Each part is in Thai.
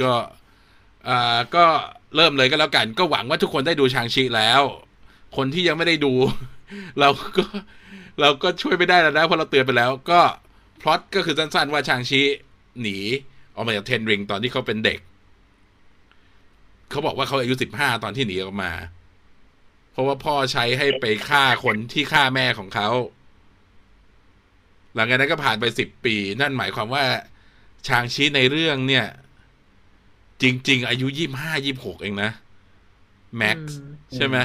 ก็อ่าก็เริ่มเลยก็แล้วกัน ก็หวังว่าทุกคนได้ดูชางชีแล้ว คนที่ยังไม่ได้ดู เราก็เราก็ช่วยไม่ได้แล้วนะเพราะเราเตือนไปแล้ว ก็พล็อตก็คือสั้นๆว่าชางชีหนีออกมาจากเทนริงตอนที่เขาเป็นเด็ก เขาบอกว่าเขาอายุสิบห้าตอนที่หนีออกมา เพราะว่าพ่อใช้ให้ไปฆ่าคนที่ฆ่าแม่ของเขา หลังจากนั้นก็ผ่านไปสิบปี นั่นหมายความว่าชางชีในเรื่องเนี่ย จริง ๆ อายุยี่ห้ายี่หกเองนะแม็กซ์อืมใช่ไหม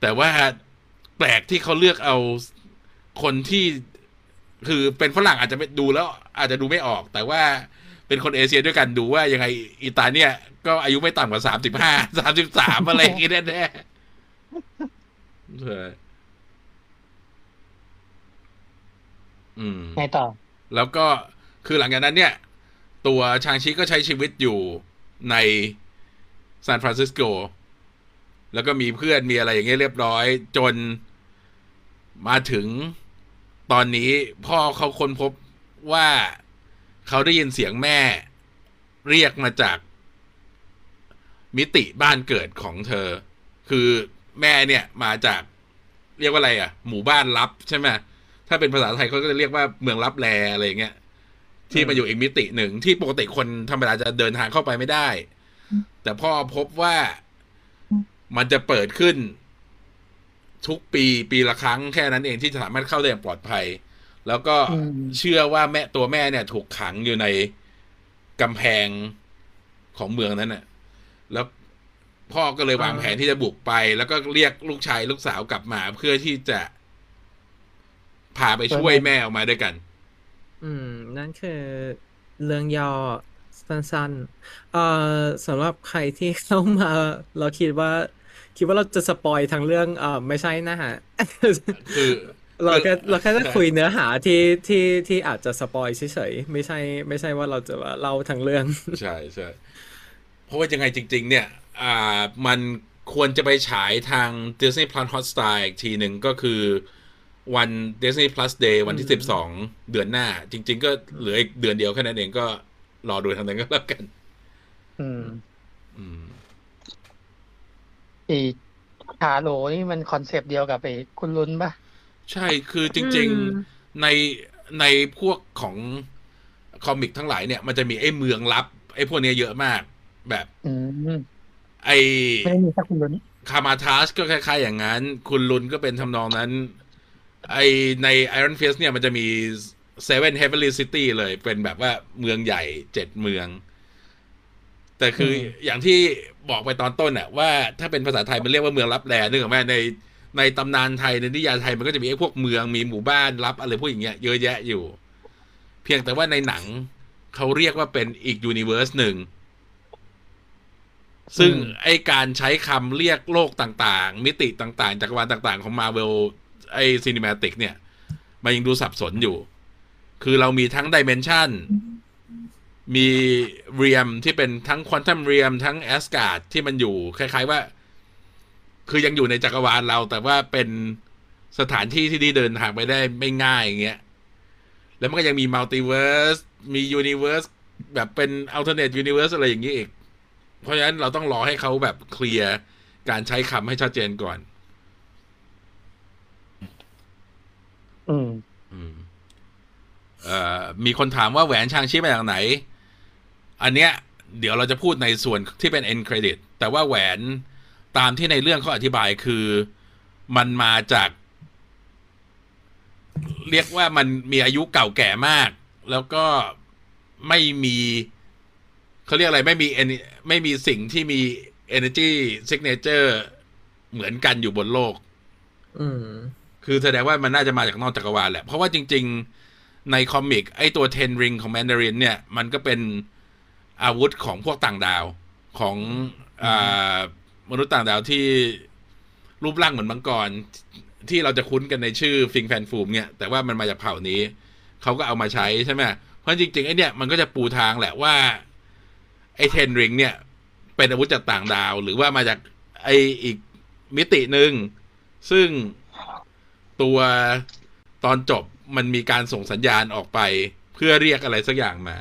แต่ว่าแปลกที่เขาเลือกเอาคนที่คือเป็นฝรั่งอาจจะไม่ดูแล้ว อาจจะดูไม่ออก แต่ว่าเป็นคนเอเชียด้วยกันดูว่ายังไงอีตาเนี่ย ก็อายุไม่ต่ำกว่าสามสิบห้าสามสิบสามอะไรอย่างงี้แน่ๆใช่อืมไงต่อ แล้วก็คือหลังจากนั้นเนี่ย ตัวชางชิก็ใช้ชีวิตอยู่ ในซานฟรานซิสโก แล้วก็มีเพื่อนมีอะไรอย่างเงี้ยเรียบร้อย จนมาถึงตอนนี้พ่อเขาค้นพบว่าเขาได้ยินเสียงแม่เรียกมาจากมิติบ้านเกิดของเธอ คือแม่เนี่ยมาจากเรียกว่าอะไรอะ หมู่บ้านลับใช่ไหมถ้าเป็นภาษาไทยเขาก็จะเรียกว่าเมืองลับแลอะไรอย่างเงี้ย ที่มาอยู่อีกมิติหนึ่งที่ปกติคนธรรมดาจะเดินทางเข้าไปไม่ได้ แต่พ่อพบว่ามันจะเปิดขึ้น ทุกปีปีละครั้งแค่นั้นเองที่จะสามารถเข้าได้อย่างปลอดภัย แล้วก็เชื่อว่าแม่ตัวแม่เนี่ย ถูกขังอยู่ในกำแพงของเมืองนั้นน่ะ แล้วพ่อก็เลยวางแผนที่จะบุกไป แล้วก็เรียกลูกชายลูกสาวกลับมา เพื่อที่จะพาไปช่วยแม่ออกมาด้วยกัน อืม นั่นคือเรื่องย่อสั้นๆเอ่อสำหรับใครที่เข้ามา เราคิดว่า คิดว่าเราจะ spoil ทั้งเรื่องเอ่อไม่ใช่นะฮะ คือเราแค่เราแค่จะคุยเนื้อหาที่ที่ที่อาจจะ spoilเฉยๆไม่ใช่ ไม่ใช่ว่าเราจะว่าเล่าทั้งเรื่อง ใช่ใช่เพราะว่ายังไงจริง ๆ เนี่ย อ่ามันควรจะไปฉายทาง Disney Plus Hotstar อีกทีหนึ่งก็คือ วัน Disney Plus Day วันที่สิบสองเดือนหน้า จริง ๆ ก็เหลืออีกเดือนเดียวแค่นั้นเองก็รอดูทางนั้นก็แล้วกัน อืม อืมไอ้ Ta Lo นี่มัน concept เดียวกับไอ้คุนลุนปะใช่คือจริงอืมๆในในพวกของคอมิกทั้งหลายเนี่ย มันจะมีไอ้เมืองลับ ไอ้พวกเนี้ยเยอะมาก แบบอืมไอ้ไม่ได้มีแค่คุณลุนคามาทัสก็คล้ายๆอย่างนั้น คุณลุนก็เป็นทำนองนั้น ไอใน Iron Fist เนี่ยมันจะมี Seven Heavenly City เลยเป็นแบบว่าเมืองใหญ่เจ็ดเมือง แต่คือออย่างที่บอกไปตอนต้นอะว่าถ้าเป็นภาษาไทยมันเรียกว่าเมืองลับแลนึกออกไหมในในตำนานไทยในนิยายไทยมันก็จะมีไอ้พวกเมืองมีหมู่บ้านลับอะไรพวกอย่างเงี้ยเยอะแยะอยู่ เพียงแต่ว่าในหนังเขาเรียกว่าเป็นอีก universe หนึ่งซึ่งไอการใช้คำเรียกโลกต่างๆ มิติต่างๆจักรวาลต่างๆ ของมาเวล ไอ cinematic เนี่ย มันยังดูสับสนอยู่ คือเรามีทั้ง dimensionมี realm ที่เป็นทั้ง quantum realm ทั้งแอสการ์ดที่มันอยู่ คล้าย ๆว่า คือยังอยู่ในจักรวาลเรา แต่ว่าเป็นสถานที่ที่ที่เดินทางไปได้ไม่ง่ายอย่างเงี้ย แล้วมันก็ยังมี multiverse มี universe แบบเป็น alternate universe อะไรอย่างนี้อีก เพราะฉะนั้นเราต้องรอให้เขาแบบ clear การใช้คำให้ชัดเจนก่อน อืม อืม เอ่อ มีคนถามว่าแหวนชางชีมาจากไหน อันเนี้ย เดี๋ยวเราจะพูดในส่วนที่เป็น end credit แต่ว่าแหวนตามที่ในเรื่องเขาอธิบายคือมันมาจาก เรียกว่ามันมีอายุเก่าแก่มาก แล้วก็ไม่มีเขาเรียกอะไรไม่มี en- ไม่มีสิ่งที่มี energy signature เหมือนกันอยู่บนโลก อืม คือแสดงว่ามันน่าจะมาจากนอกจักรวาลแหละ เพราะว่าจริง ๆ ในคอมิกไอตัวเทนริงของแมนดารินเนี่ย มันก็เป็นอาวุธของพวกต่างดาวของอมนุษย์ต่างดาวที่รูปร่างเหมือนมังกร ที่เราจะคุ้นกันในชื่อฟิงแฟนฟูมเนี่ย แต่ว่ามันมาจากเผ่านี้ เขาก็เอามาใช้ใช่ไหมเพราะจริงๆไอเนี่ยมันก็จะปูทางแหละว่าไอเทนริงเนี่ย เป็นอาวุธจากต่างดาว หรือว่ามาจากไออีกมิติหนึ่งซึ่ง ตัวตอนจบมันมีการส่งสัญญาณออกไป เพื่อเรียกอะไรสักอย่างมา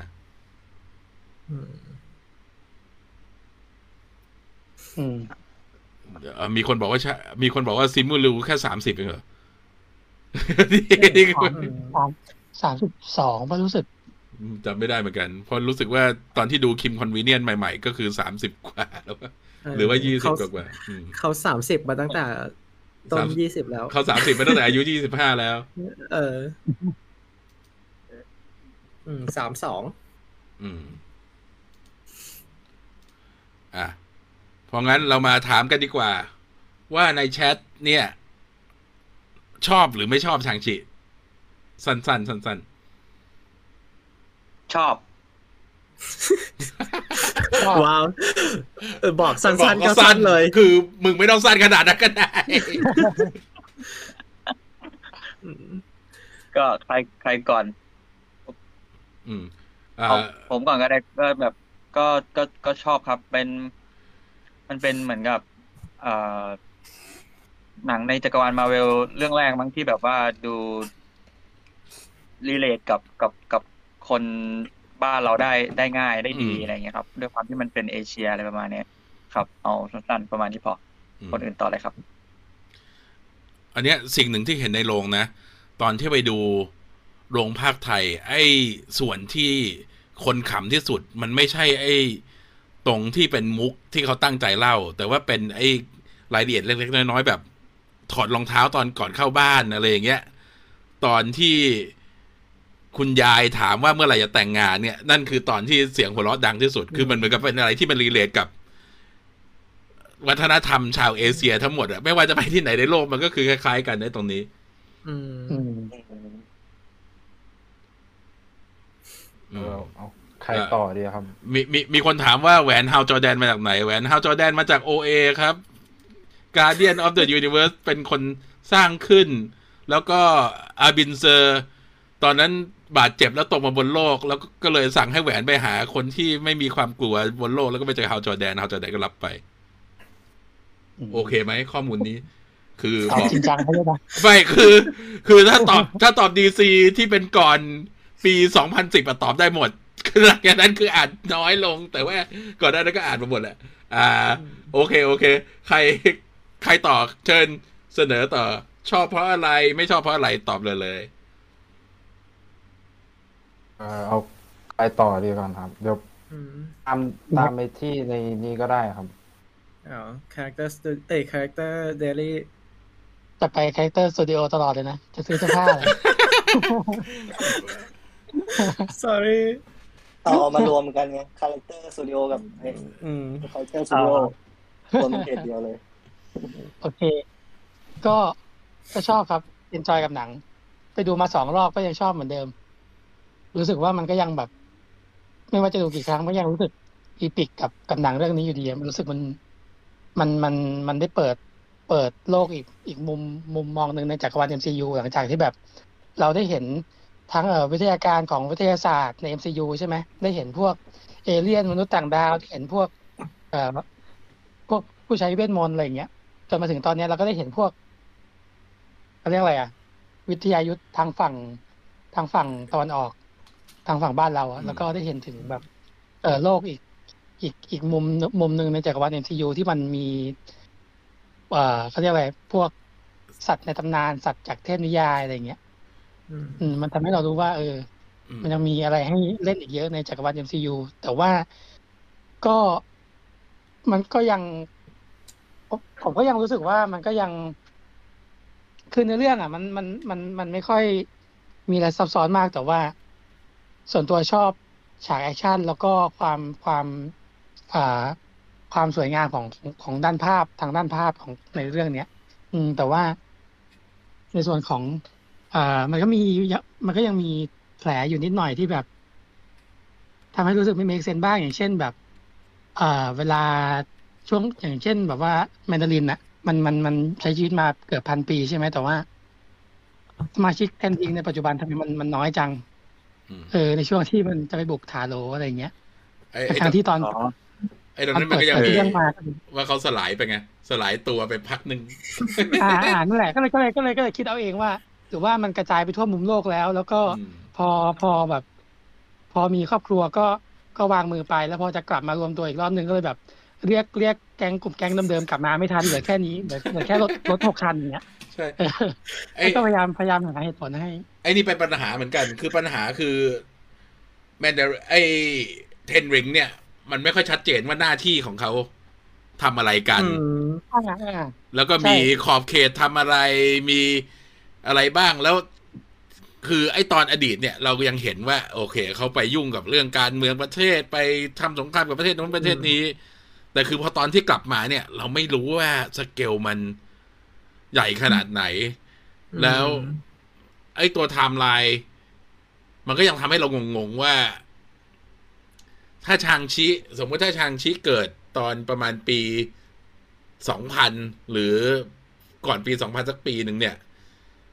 มีคนบอกว่ามีคนบอกว่าซิมูลูแค่สามสิบเองเหรอสามสามสิบสองป่ะรู้สึกจำไม่ได้เหมือนกัน เพราะรู้สึกว่าตอนที่ดูคิมคอนเวเนียนใหม่ ๆ ก็คือสามสิบกว่าแล้วหรือว่ายี่สิบกว่าเขาสามสิบมาตั้งแต่ ต้นสามยี่สิบแล้ว เขาสามสิบมาตั้งแต่อายุยี่สิบห้าแล้ว เอออืมสามสองอืมอะเพราะงั้นเรามาถามกันดีกว่า ว่าในแชทเนี่ย ชอบหรือไม่ชอบชางชิ สั้นๆสั้นชอบ ว้าวเออบอกๆสั้นๆบก็อสั้นเลย คือ มึงไม่ต้องสั้นขนาดนั้นก็ได้อืมก็ใครใครก่อน อืมอ่าเอาผมก่อนก็ได้ก็แบบ ก็ก็ก็ชอบครับ เป็น มันเป็นเหมือนกับเอ่อหนังในจักรวาลมาเวลเรื่องแรกมั้งที่แบบว่าดูรีเลทกับกับกับคน บ้านเราได้ได้ง่ายได้ดีอะไรอย่างเงี้ยครับด้วยความที่มันเป็นเอเชียอะไรประมาณเนี้ยครับเอาสั้นๆประมาณนี้พออืมคนอื่นต่อเลยครับ อันเนี้ยสิ่งหนึ่งที่เห็นในโรงนะ ตอนที่ไปดูโรงภาคไทย ไอ้ส่วนที่คนขำที่สุด มันไม่ใช่ไอ้ตรงที่เป็นมุกที่เขาตั้งใจเล่า แต่ว่าเป็นไอ้รายละเอียดเล็กๆน้อยๆแบบ ถอดรองเท้าตอนก่อนเข้าบ้านอะไรอย่างเงี้ย ตอนที่ คุณยายถามว่าเมื่อไหร่จะแต่งงานเนี่ยนั่นคือตอนที่เสียงหัวเราะดังที่สุด คือมันเหมือนกับเป็นอะไรที่มันรีเลทกับ วัฒนธรรมชาวเอเชียทั้งหมดอะไม่ว่าจะไปที่ไหนในโลกมันก็คือคล้ายๆกันในตรงนี้ อืมอืมอืมเอาใครต่อดีครับ มีมีมีคนถามว่าแหวนฮาวจอแดนมาจากไหนแหวนฮาวจอแดนมาจาก OA ครับ Guardian of the Universe เป็นคนสร้างขึ้น แล้วก็อาบินเซอร์ ตอนนั้น บาดเจ็บแล้วตกมาบนโลก แล้วก็ก็เลยสั่งให้แหวนไปหาคนที่ไม่มีความกลัวบนโลกแล้วก็ไปเจอฮาวจอแดนฮาวจอแดนก็รับไป โอเคไหมข้อมูลนี้ คือตอบบอกจริงจังเขาเลยนะไม่คือ คือถ้าตอบถ้าตอบดีซีที่เป็นก่อนปีสองพันสิบตอบได้หมดคือหลังจากนั้นคืออ่านน้อยลง แต่ว่าก่อนหน้านั้นก็อ่านมาหมดแหละอ่า โอเคโอเค ใครใครต่อเชิญเสนอต่อชอบเพราะอะไรไม่ชอบเพราะอะไรตอบเลยเลย เอ่อเอาใครต่อดีก่อนครับ เดี๋ยวอืมตามตามไปที่ในนี้ก็ได้ครับ อ๋อ character stu- เอ้ย character daily จะไป character studio ตลอดเลยนะ จะซื้อเสื้อผ้าเลย sorry เอาเอามารวมกันไง character studio กับไอ้อืม character studioรวมเป็นเพจเดียวเลย โอเค ก็ก็ชอบครับ enjoy กับหนัง ไปดูมาสองรอบก็ยังชอบเหมือนเดิม รู้สึกว่ามันก็ยังแบบ ไม่ว่าจะดูกี่ครั้งก็ยังรู้สึกอีปิกกับกับหนังเรื่องนี้อยู่ดีมันรู้สึกมันมันมันมันได้เปิดเปิดโลกอีกอีกมุมมุมมองหนึ่งในจักรวาล MCU หลังจากที่แบบ เราได้เห็นทั้งเอ่อวิทยาการของวิทยาศาสตร์ใน MCU ใช่ไหมได้เห็นพวกเอเลี่ยนมนุษย์ต่างดาวได้เห็นพวก เอ่อพวกผู้ใช้เวทมนต์อะไรอย่างเงี้ยจนมาถึงตอนนี้เราก็ได้เห็นพวกเขาเรียกอะไรอะวิทยายุทธทางฝั่งทางฝั่งตะวันออก ทางฝั่งบ้านเราอะอืมแล้วก็ได้เห็นถึงแบบ เออโลกอีก อีกอีกมุมมุมหนึ่งในจักรวาล MCU ที่มันมี เอ่อเขาเรียกอะไรพวกสัตว์ในตำนานสัตว์จากเทพนิยายอะไรอย่างเงี้ยอืมอืมมันทำให้เรารู้ว่า เอออืมมันยังมีอะไรให้เล่นอีกเยอะในจักรวาล MCU แต่ว่าก็มันก็ยังผมผมก็ยังรู้สึกว่ามันก็ยังคือในอเรื่องอะ มันมันมันมันไม่ค่อยมีอะไรซับซ้อนมากแต่ว่า ส่วนตัวชอบฉาก action แล้วก็ความความอ่าความสวยงามของของด้านภาพทางด้านภาพของในเรื่องเนี้ย อืม แต่ว่าในส่วนของอ่ามันก็มีมันก็ยังมีแผลอยู่นิดหน่อยที่แบบทำให้รู้สึกไม่ make sense บ้างอย่างเช่นแบบอ่าเวลาช่วงอย่างเช่น แบบว่าแมนดารินนะมันมันมันใช้ชีวิตมาเกือบพันปีใช่ไหมแต่ว่าสมาชิกแทนทิงในปัจจุบันทำไมมันมันน้อยจัง เออในช่วงที่มันจะไปบุกทาโรอะไรอย่างเงี้ยไอ้ไอ้ทางที่ตอนอ๋อไอ้ตรงตอนนั้นมันเปิดก็ยังเปิดมีเรื่องมาว่าเขาสลายไปไงสลายตัวไปพักหนึ่งอ่าอ่านั่นแหละก็เลยก็เลยก็เลยก็เลยคิดเอาเองว่าหรือว่ามันกระจายไปทั่วมุมโลกแล้ว แล้วก็อืมพอพอแบบ พอมีครอบครัวก็ก็วางมือไปแล้วพอจะกลับมารวมตัวอีกรอบนึงก็เลยแบบ เรียกเรียกแก๊งกลุ่มแก๊งเดิมๆกลับมาไม่ทันเหลือแค่นี้เหลือเหลือแค่รถรถหกคันอย่างเงี้ยใช่เออไอ้แล้วก็พยายามพยายามหาเหตุผลให้ ไอ้นี่เป็นปัญหาเหมือนกัน คือปัญหาคือแมนเดอไอ้เทนริงเนี่ย มันไม่ค่อยชัดเจนว่าหน้าที่ของเขาทำอะไรกันอืมอ่าอ่าแล้วก็ใช่มีขอบเขตทำอะไรมีอะไรบ้างแล้วคือไอ้ตอนอดีตเนี่ยเรายังเห็นว่า โอเค เขาไปยุ่งกับเรื่องการเมืองประเทศไปทำสงครามกับประเทศนู้นประเทศนี้ แต่คือพอตอนที่กลับมาเนี่ย เราไม่รู้ว่าสเกลมันใหญ่ขนาดไหน แล้ว ไอ้ตัวไทม์ไลน์มันก็ยังทำให้เรางงๆว่า ถ้าชางชิ สมมติถ้าชางชิเกิดตอนประมาณปีสองพันหรือก่อนปีสองพันสักปีหนึ่งเนี่ย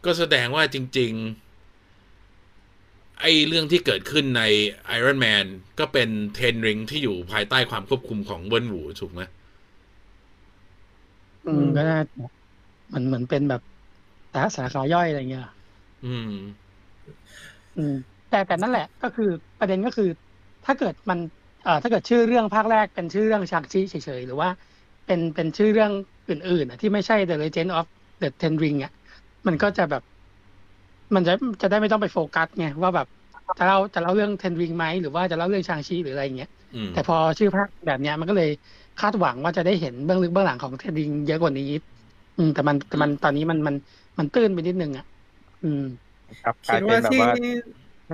ก็แสดงว่าจริง ๆ ไอ้เรื่องที่เกิดขึ้นใน Iron Man ก็เป็นเทนริงที่อยู่ภายใต้ความควบคุมของเบิร์นหูถูกไหมอืมก็น่าเหมือนเหมือนเป็นแบบสาสาขาย่อยอะไรเงี้ย อืม อืม แต่แต่นั่นแหละ ก็คือประเด็นก็คือ ถ้าเกิดมันเอ่อถ้าเกิดชื่อเรื่องภาคแรกเป็นชื่อเรื่องชางชิเฉยๆหรือว่า เป็นเป็นชื่อเรื่องอื่นๆอะที่ไม่ใช่ The Legend of the Ten Ring อะมันก็จะแบบ มันจะจะได้ไม่ต้องไปโฟกัสไงว่าแบบจะเล่าจะเล่าเรื่อง Ten Ring ไหมหรือว่าจะเล่าเรื่องชางชิหรืออะไรเงี้ยอืมแต่พอชื่อภาคแบบเนี้ยมันก็เลยคาดหวังว่าจะได้เห็นเบื้องลึกเบื้องหลังของเทนริงเยอะกว่านี้ อืม แต่มันแต่มันตอนนี้มันมันมันตื้นไปนิดนึงอะ อืม ครับกคิลายดเป็นว่าแบบที่ว่า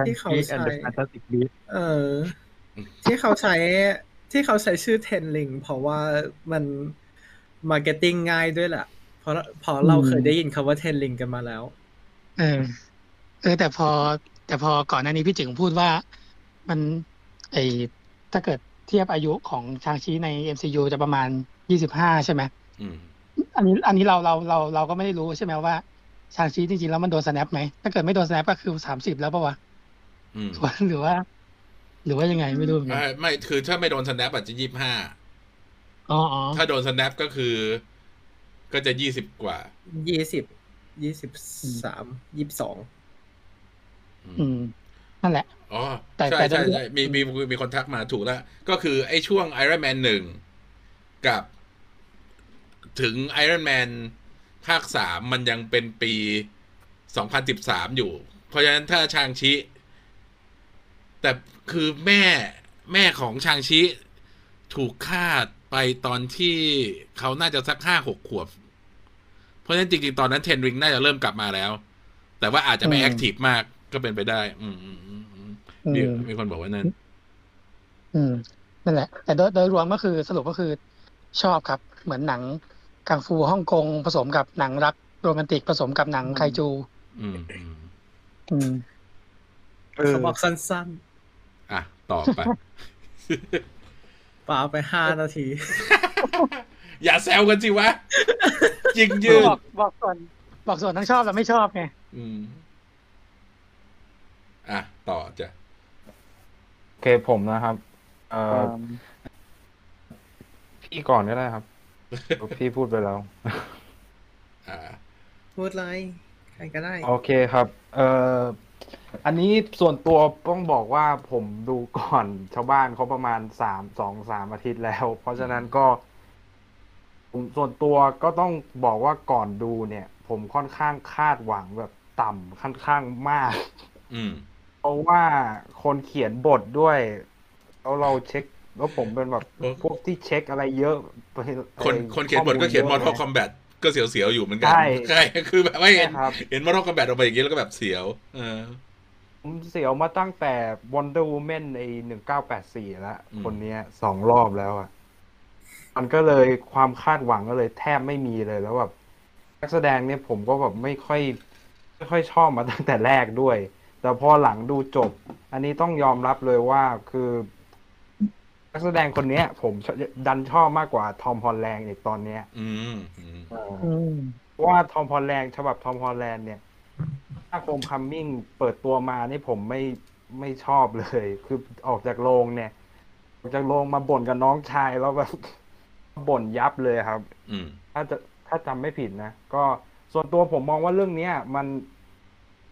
ที่เขาแอใช้นเดอร์แฟนตาสติกบีเออ ที่เขาใช้ที่เขาใช้ชื่อเทนลิงเพราะว่ามันมาร์เก็ตติ้งง่ายด้วยแหละเพราะเพราะเราเคยได้ยินคำว่าเทนลิงกันมาแล้ว เออ เออแต่พอ แต่พอก่อนหน้านี้พี่จึงพูดว่ามันไอถ้าเกิดเทียบอายุของชางชีใน MCU จะประมาณยี่สิบห้าใช่ไหมอืมอันนี้อันนี้เราเราเราเราก็ไม่ได้รู้ใช่ไหมว่าชางชีจริงๆแล้วมันโดนสแนปไหมถ้าเกิดไม่โดนสแนปก็คือสามสิบแล้วปะวะอืมหรือว่า หรือว่ายังไงไม่รู้เหมือนกันอ่าไม่คือถ้าไม่โดนสแนปอาจจะยี่ห้าอ๋ออ๋อถ้าโดนสแนปก็คือ ก็จะยี่สิบกว่ายี่สิบยี่สิบสามยี่สิบสอง อืมนั่นแหละอ๋อแต่ใช่แต่ใช่โดยใช่มีมีมีคนทักมาถูกแล้วก็คือไอ้ช่วง Iron Man หนึ่งกับถึง Iron Man ภาคสามมันยังเป็นปีสองพันสิบสามอยู่ เพราะฉะนั้นถ้า Shang-Chi แต่คือแม่แม่ของ Shang-Chi ถูกฆ่าไปตอนที่เขาน่าจะสักห้าหกขวบ เพราะฉะนั้นจริงๆ ตอนนั้น Ten Rings น่าจะเริ่มกลับมาแล้ว แต่ว่าอาจจะไม่อืม active มาก ก็เป็นไปได้ อืมอืมอืมอืมอืมีมมีคนบอกว่านั้นอืมนั่นแหละ แต่โดยโดยรวมก็คือสรุปก็คือชอบครับ เหมือนหนังกังฟูฮ่องกงผสมกับหนังรักโรแมนติกผสมกับหนังไคจู อืมอืมอืมเออเขาบอกสั้นอะ ต่อไปๆป่าไปห้านาที อย่าแซวกันสิวะ จริงยืนบอกบอกส่วน บอกส่วนทั้งชอบและไม่ชอบไงอืม อะต่อจ้ะโอเคผมนะครับ เอ่อพี่ก่อนก็ได้ครับ พี่พูดไปแล้ว อ่า พูดเลยใครก็ได้ โอเคครับ เอ่ออันนี้ส่วนตัวต้องบอกว่าผมดูก่อนชาวบ้านเขาประมาณสามสองสามอาทิตย์แล้ว เพราะฉะนั้นก็ผมส่วนตัวก็ต้องบอกว่าก่อนดูเนี่ย ผมค่อนข้างคาดหวังแบบต่ำค่อนข้างมาก อืม เพราะว่าคนเขียนบทด้วยแล้วเราเช็คแล้วผมเป็นแบบโอ้พวกที่เช็คอะไรเยอะไปคนไอ้คนเขียนบทก็เขียนข้ Mortal มูลอะ Kombat ก็เสียวๆอยู่เหมือนกัใช่ใช่ คือแบบว่าเห็นใช่ครับเห็น Mortal Kombat ออกมาอย่างนี้แล้วก็แบบเสียว เออผมเสียวมาตั้งแต่ Wonder Woman ไอหนึ่งเก้าแปดสี่แล้วอืมคนเนี้ยสองรอบแล้วอะ มันก็เลยความคาดหวังก็เลยแทบไม่มีเลยแล้วแบบนักแสดงเนี่ยผมก็แบบไม่ค่อย ไม่ค่อยชอบมาตั้งแต่แรกด้วย แต่พอหลังดูจบ อันนี้ต้องยอมรับเลยว่าคือนักแสดงคนเนี้ย ผมดันชอบมากกว่า Tom Holland อีกตอนเนี้ย อืมอืมอืมเพราะว่า Tom Holland ฉบับ Tom Holland เนี่ยถ้า Homecoming เปิดตัวมานี่ผมไม่ไม่ชอบเลย คือออกจากโรงเนี่ยออกจากโรงมาบ่นกับน้องชายแล้วแบบบ่นยับเลยครับอืมถ้าจะถ้าจำไม่ผิดนะ ก็ส่วนตัวผมมองว่าเรื่องเนี้ย มันถ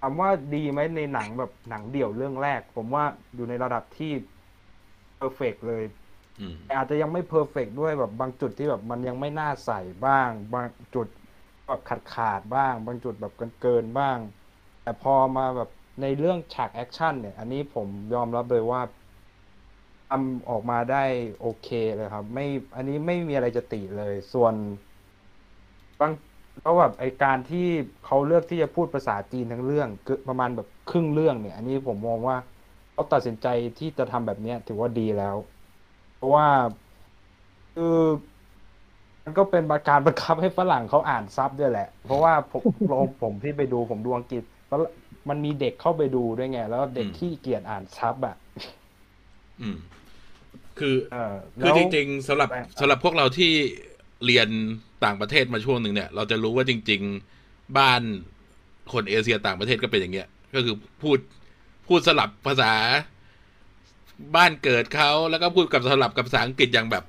ามว่าดีไหมในหนังแบบหนังเดี่ยวเรื่องแรก ผมว่าอยู่ในระดับที่ perfect เลยอืมอาจจะยังไม่ perfect ด้วยแบบบางจุดที่แบบมันยังไม่น่าใส่บ้าง บางจุดแบบขาดขาดๆบ้าง บางจุดแบบเกินเกินๆบ้าง แต่พอมาแบบในเรื่องฉาก action เนี่ย อันนี้ผมยอมรับเลยว่าทำออกมาได้โอเคเลยครับ ไม่อันนี้ไม่มีอะไรจะติเลย ส่วนบาง แล้วแบบไอการที่เขาเลือกที่จะพูดภาษาจีนทั้งเรื่องคือประมาณแบบครึ่งเรื่องเนี่ย อันนี้ผมมองว่าเขาตัดสินใจที่จะทำแบบเนี้ยถือว่าดีแล้ว เพราะว่าคือมันก็เป็นการบังคับให้ฝรั่งเขาอ่านซับด้วยแหละ เพราะว่าผมผมผมที่ไปดูผมดูอังกฤษแล้วมันมีเด็กเข้าไปดูด้วยไง แล้วเด็กอืมขี้เกียจอ่านซับอะอืม คือเออคือแล้วจริงๆสำหรับแปลกสำหรับพวกเราที่ เรียนต่างประเทศมาช่วงหนึ่งเนี่ย เราจะรู้ว่าจริง ๆบ้านคนเอเชียต่างประเทศก็เป็นอย่างเงี้ย ก็คือพูดพูดสลับภาษาบ้านเกิดเขาแล้วก็พูดกับสลับกับภาษาอังกฤษอย่างแบบ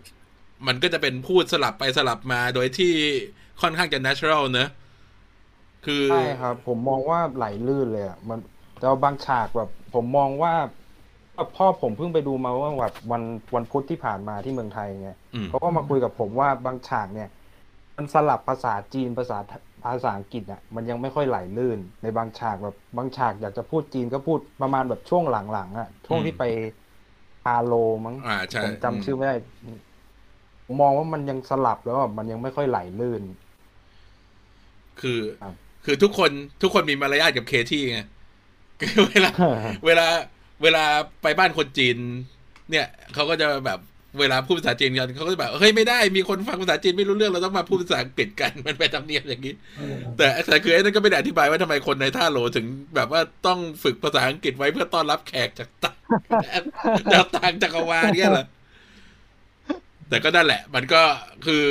มันก็จะเป็นพูดสลับไปสลับมาโดยที่ค่อนข้างจะ natural เนอะคือใช่ครับ ผมมองว่าไหลลื่นเลยอะมันแต่ว่าบางฉากแบบ ผมมองว่า พ่อผมเพิ่งไปดูมาว่าแบบวันวันพุธที่ผ่านมาที่เมืองไทยไงอืม เขาก็มาคุยกับผมว่าบางฉากเนี่ย มันสลับภาษาจีนภาษาภาษาอังกฤษอะมันยังไม่ค่อยไหลลื่น ในบางฉากแบบบางฉากอยากจะพูดจีนก็พูดประมาณแบบช่วงหลังๆอะช่วงที่ไปฮาโลมั้ง อ่าใช่ผมจำชื่อไม่ได้ผมมองว่ามันยังสลับแล้วแบบมันยังไม่ค่อยไหลลื่น คือ ครับ คือทุกคนทุกคนมีมารยาทกับเคที่ไงคือเวลา เวลา เวลาไปบ้านคนจีน เนี่ยเขาก็จะแบบเวลาพูดภาษาจีนกันเขาก็จะแบบเฮ้ยไม่ได้มีคนฟังภาษาจีนไม่รู้เรื่องเราต้องมาพูดภาษาอังกฤษกันมันเป็นธรรมเนียมอย่างนี้ แต่แต่คือไอ้นั่นก็ไม่ได้อธิบายว่าทำไมคนในท่าโหลถึง แบบว่าต้องฝึกภาษาอังกฤษไว้เพื่อต้อนรับแขกจากต่างจากต่างจักรวาลเนี่ยเหรอแต่ก็นั่นแหละ มันก็คือ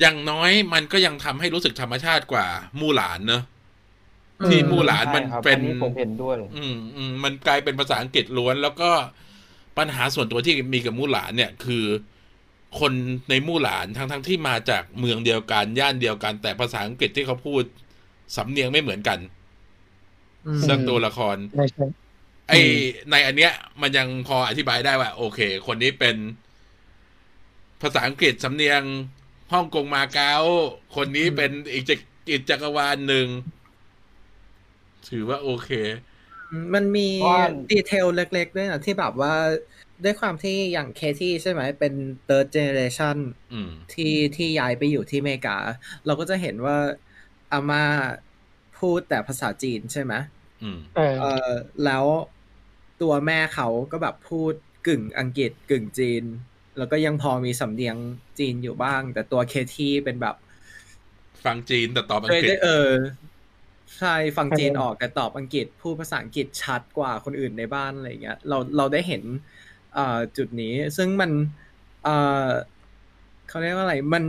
อย่างน้อยมันก็ยังทำให้รู้สึกธรรมชาติกว่ามู่หลานเนอะ ที่มู่หลานมันใช่ครับเป็นอันี้ผมเห็นด้วย อืมอืมมันกลายเป็นภาษาอังกฤษล้วน แล้วก็ปัญหาส่วนตัวที่มีกับมู่หลานเนี่ยคือ คนในมู่หลานทั้งทั้งที่มาจากเมืองเดียวกันย่านเดียวกัน แต่ภาษาอังกฤษที่เขาพูดสำเนียงไม่เหมือนกันอืมสักตัวละครใช่ใช่ไอในอันเนี้ย มันยังพออธิบายได้ว่า โอเค คนนี้เป็น ภาษาอังกฤษสำเนียงฮ่องกงมาเก๊าคนนี้เป็นอีกจักอีกจักรวาลหนึ่ง ถือว่าโอเค มันมีว่าดีเทลเล็กๆด้วยนะที่แบบว่าด้วยความที่อย่างเคที่ใช่ไหมเป็น third generation อืมที่ที่ย้ายไปอยู่ที่อเมริกา เราก็จะเห็นว่าอาม่าพูดแต่ภาษาจีนใช่ไหมอืมเออเออแล้วตัวแม่เขาก็แบบพูดกึ่งอังกฤษกึ่งจีน แล้วก็ยังพอมีสำเนียงจีนอยู่บ้าง แต่ตัวเคที่เป็นแบบ ฟังจีนแต่ตอบอังได้กฤษได้เออ ใช่ฟังจีนออกแต่ตอบอังกฤษพูดภาษาอังกฤษชัดกว่าคนอื่นในบ้านอะไรเงี้ยเราเราได้เห็นเอ่อจุดนี้ ซึ่งมันเอ่อเขาเรียกว่าอะไร มัน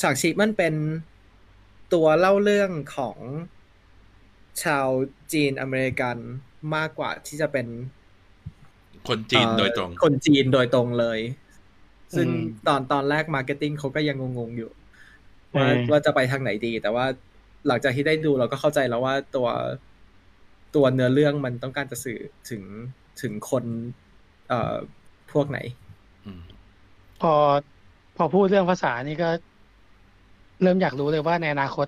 Shang-Chi มันเป็นตัวเล่าเรื่องของชาวจีนอเมริกันมากกว่าที่จะเป็น คนจีนเอ่อโดยตรง คนจีนโดยตรงเลย ซึ่งอืมตอนตอนแรก marketing เขาก็ยังงงๆอยู่เอว่าอว่าจะไปทางไหนดี แต่ว่า หลังจากที่ได้ดูเราก็เข้าใจแล้วว่าตัวตัวเนื้อเรื่องมันต้องการจะสื่อถึงถึงคนเอ่อพวกไหนอืมพอพอพูดเรื่องภาษานี่ก็ เริ่มอยากรู้เลยว่าในอนาคต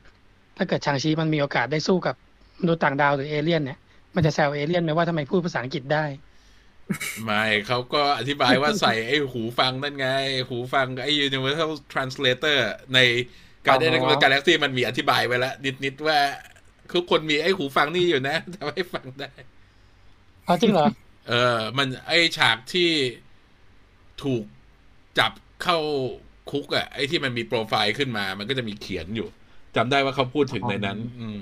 ถ้าเกิดชางชีมันมีโอกาสได้สู้กับมนุษย์ต่างดาวหรือเอเลี่ยนเนี่ยมันจะแซวเอเลี่ยนไหมว่าทำไมพูดภาษาอังกฤษได้ไม่เขาก็อธิบายว่าใส่ไอ้หูฟังนั่นไง หูฟังไอ้ universal translator ใน การได้อ๋อกาแล็กซี่มันมีอธิบายไว้แล้วนิดๆว่าทุกคนมีไอ้หูฟังนี่อยู่นะทำให้ฟังได้เอาจริงเหรอ เออ มันไอ้ฉากที่ถูกจับเข้าคุกอะ่ะไอ้ที่มันมีโปรไฟล์ขึ้นมา มันก็จะมีเขียนอยู่จำได้ว่าเขาพูดถึงในนั้น อืม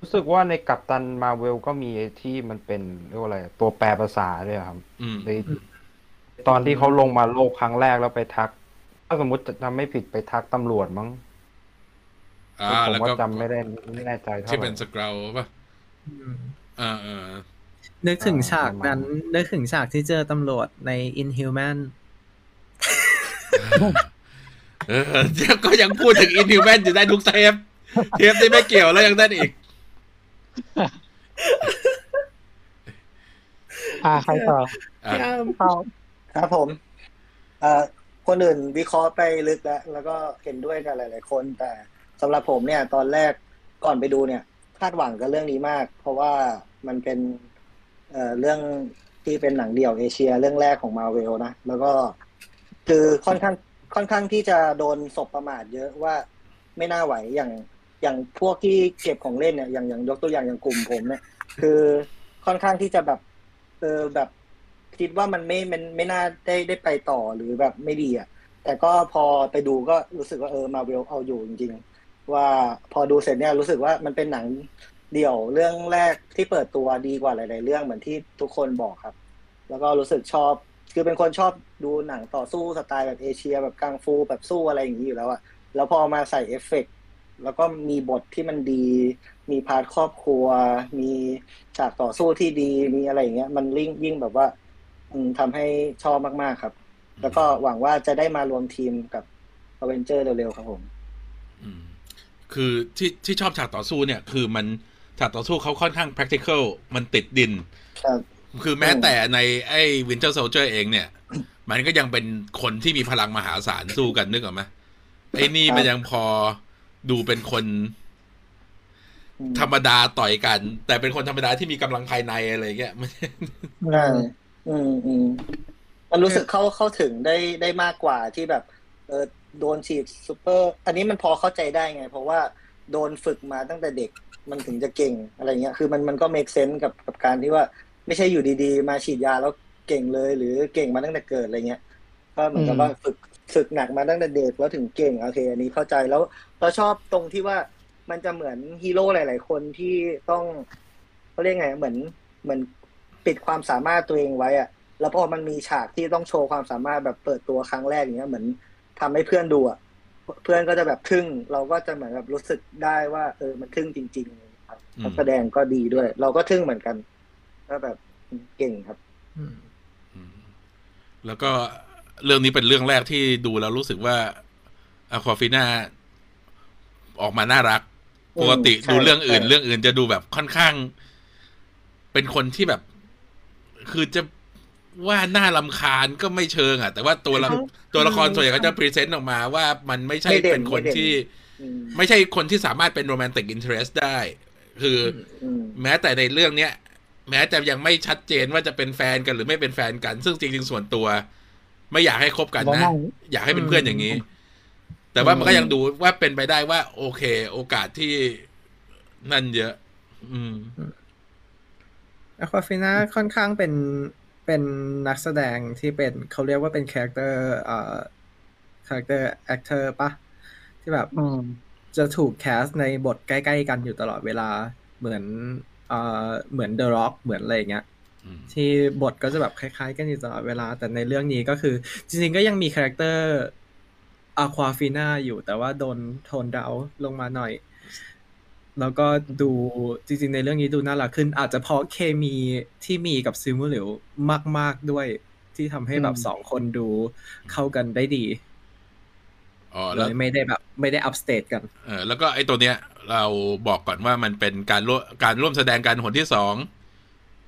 รู้สึกว่าในกัปตันมาเวลก็มีไอ้ที่มันเป็นเรียกว่าอะไร ตัวแปลภาษาด้วยครับอืมในตอนที่เขาลงมาโลกครั้งแรกแล้วไปทัก ถ้าสมมติจำไม่ผิดไปทักตำรวจมั้ง อ่าผมแล้วว่าก็จำไม่ได้ไม่แน่ใจเท่าที่ไหเป็ร่นสเกลป่ะอ่าอ่านึกถึงอ่าฉากนั้นประมาณนึกถึงฉากที่เจอตำรวจใน Inhuman เออเดี๋ยวก็ยังพูดถึงอินฮิวแมนอยู่ได้ทุกเทป เทปที่ไม่เกี่ยวแล้วยังได้อีก อ่าใครต่ออะครับผม เอ่อคนอื่นวิเคราะห์ไปลึกแล้ว แล้วก็เห็นด้วยกับหลาย ๆ คนแต่ สำหรับผมเนี่ย ตอนแรกก่อนไปดูเนี่ย คาดหวังกับเรื่องนี้มาก เพราะว่ามันเป็นเอ่อเรื่องที่เป็นหนังเดี่ยวเอเชีย เรื่องแรกของมาเวลนะ แล้วก็คือค่อนข้างค่อนข้างที่จะโดนศพประมาทเยอะว่าไม่น่าไหวอย่างอย่างพวกที่เก็บของเล่นเนี่ยอย่างอย่างยกตัวอย่างอย่างกลุ่มผมเนี่ย คือค่อนข้างที่จะแบบเออแบบคิดว่ามันไม่มันไม่น่าได้ได้ไปต่อหรือแบบไม่ดีอะแต่ก็พอไปดูก็รู้สึกว่าเออมาเวลเอาอยู่จริง ว่าพอดูเสร็จเนี่ยรู้สึกว่ามันเป็นหนังเดี่ยวเรื่องแรกที่เปิดตัวดีกว่าหลาย ๆ เรื่องเหมือนที่ทุกคนบอกครับ แล้วก็รู้สึกชอบ คือเป็นคนชอบดูหนังต่อสู้สไตล์แบบเอเชีย แบบกังฟูแบบสู้อะไรอย่างนี้อยู่แล้วอะแล้วพอมาใส่เอฟเฟกต์แล้วก็มีบทที่มันดี มี part ครอบครัว มีฉากต่อสู้ที่ดี มีอะไรอย่างเงี้ย มันยิ่งยิ่งแบบว่าอืมทำให้ชอบมาก ๆ ครับ แล้วก็หวังว่าจะได้มารวมทีมกับอเวนเจอร์เร็ว ๆ ครับผม อืม คือที่ที่ชอบฉากต่อสู้เนี่ย คือมันฉากต่อสู้เขาค่อนข้าง practical มันติดดินครับคือแม้แต่ในไอ้ Winter Soldier เองเนี่ย มันก็ยังเป็นคนที่มีพลังมหาศาลสู้กันนึกออกไหมไอ้นี่มันยังพอดูเป็นคนอืมธรรมดาต่อยกัน แต่เป็นคนธรรมดาที่มีกำลังภายในอะไรเงี้ยไม่ใช่ใช่อืมอืมมันรู้สึกเข้าเข้าถึงได้ได้มากกว่าที่แบบ เออ โดนฉีดซูเปอร์ อันนี้มันพอเข้าใจได้ไง เพราะว่าโดนฝึกมาตั้งแต่เด็กมันถึงจะเก่งอะไรเงี้ย คือมันมันก็ make sense กับกับการที่ว่าไม่ใช่อยู่ดีๆ มาฉีดยาแล้วเก่งเลย หรือเก่งมาตั้งแต่เกิดอะไรเงี้ย ก็เหมือนกับว่าฝึกฝึกหนักมาตั้งแต่เด็กแล้วถึงเก่งโอเค อันนี้เข้าใจแล้วเราชอบตรงที่ว่ามันจะเหมือนฮีโร่หลาย ๆ คนที่ต้องเขาเรียกไงเหมือนเหมือนปิดความสามารถตัวเองไว้อะแล้วพอมันมีฉากที่ต้องโชว์ความสามารถแบบเปิดตัวครั้งแรกอย่างเงี้ยเหมือน ทำให้เพื่อนดูอะเพื่อนก็จะแบบทึ่ง เราก็จะเหมือนแบบรู้สึกได้ว่า เออมันทึ่งจริง ๆ ครับอืมนักแสดงก็ดีด้วย เราก็ทึ่งเหมือนกัน ก็แบบเก่งครับอืมอืมแล้วก็เรื่องนี้เป็นเรื่องแรกที่ดูแล้วรู้สึกว่า Awkwafina ออกมาน่ารักอืมปกติใช่ดูเรื่องอื่นใช่เรื่องอื่นจะดูแบบค่อนข้าง เป็นคนที่แบบ คือจะ ว่าน่ารำคาญก็ไม่เชิงอะ แต่ว่าตัวละเขาตัวละครส่วนใหญ่ก็จะ present ออกมาว่ามันไม่ใช่ไม่เด่นเป็นคนไม่เด่นที่อืมไม่ใช่คนที่สามารถเป็น romantic interest ได้ คือออืมแม้แต่ในเรื่องเนี้ย แม้จะยังไม่ชัดเจนว่าจะเป็นแฟนกันหรือไม่เป็นแฟนกัน ซึ่งจริงๆส่วนตัว ไม่อยากให้คบกันว่านะไม่อยากให้เป็นเพื่อนอย่างนี้ แต่ว่ามันก็ยังดูว่าเป็นไปได้ว่า โอเค โอกาสที่นั่นเยอะ อืม Awkwafina ค่อนข้างเป็น เป็นนักแสดงที่เป็นเขาเรียกว่าเป็น character เอ่อ character actor ปะที่แบบอืมจะถูก cast ในบทใกล้ๆกันอยู่ตลอดเวลาเหมือนเอ่อเหมือน The Rock เหมือนอะไรอย่างเงี้ยอืมที่บทก็จะแบบคล้ายๆ กันอยู่ตลอดเวลา แต่ในเรื่องนี้ก็คือ จริงๆก็ยังมี character Awkwafina อยู่แต่ว่าโดน tone down ลงมาหน่อย แล้วก็ดูจริงๆ ในเรื่องนี้ดูน่ารักขึ้น อาจจะเพราะเคมีที่มีกับ Simu Liu มาก ๆด้วยที่ทำให้แบบอืมสองคนดูเข้ากันได้ดีอ๋อโดแล้วยไม่ได้แบบ ไม่ได้ upstage กันเออแล้วก็ไอ้ตัวเนี้ย เราบอกก่อนว่ามันเป็นการร่วมการร่วมแสดงกันหนที่สอง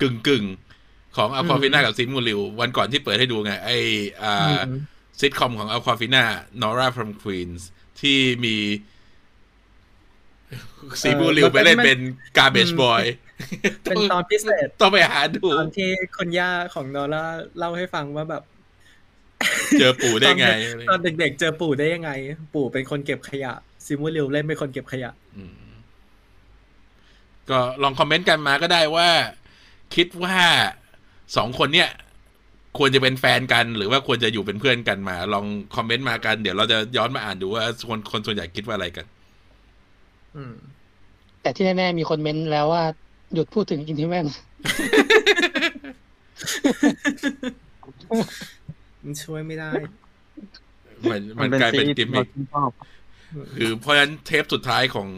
กึ่งกึ่งๆของ Awkwafina กับ Simu Liu วันก่อนที่เปิดให้ดูไง ไอ้อ่าอืมซิทคอมของ a q u a f i n a Nora from Queens ที่มี Simu Liu ไปเล่นเป็น garbage boy เป็นตอนพิเศษต้องไปหาดูตอนที่คุณย่าของนอร่าเล่าให้ฟังว่าแบบ เจอปู่ได้ไง ตอนเด็กๆ เจอปู่ได้ยังไง ปู่เป็นคนเก็บขยะซิมูลิวเล่นเป็นคนเก็บขยะอืมก็ลองคอมเมนต์กันมาก็ได้ว่า คิดว่าสองคนเนี้ยควรจะเป็นแฟนกัน หรือว่าควรจะอยู่เป็นเพื่อนกันมา ลองคอมเมนต์มากัน เดี๋ยวเราจะย้อนมาอ่านดูว่าคนคนส่วนใหญ่คิดว่าอะไรกันอืม แต่ที่แน่ๆมีคนเม้นแล้วว่า หยุดพูดถึง Inhumans มันช่วยไม่ได้ มันมันกลายเป็นกิมมิคที่ชอบคือเพราะฉะนั้นเทปสุดท้ายของ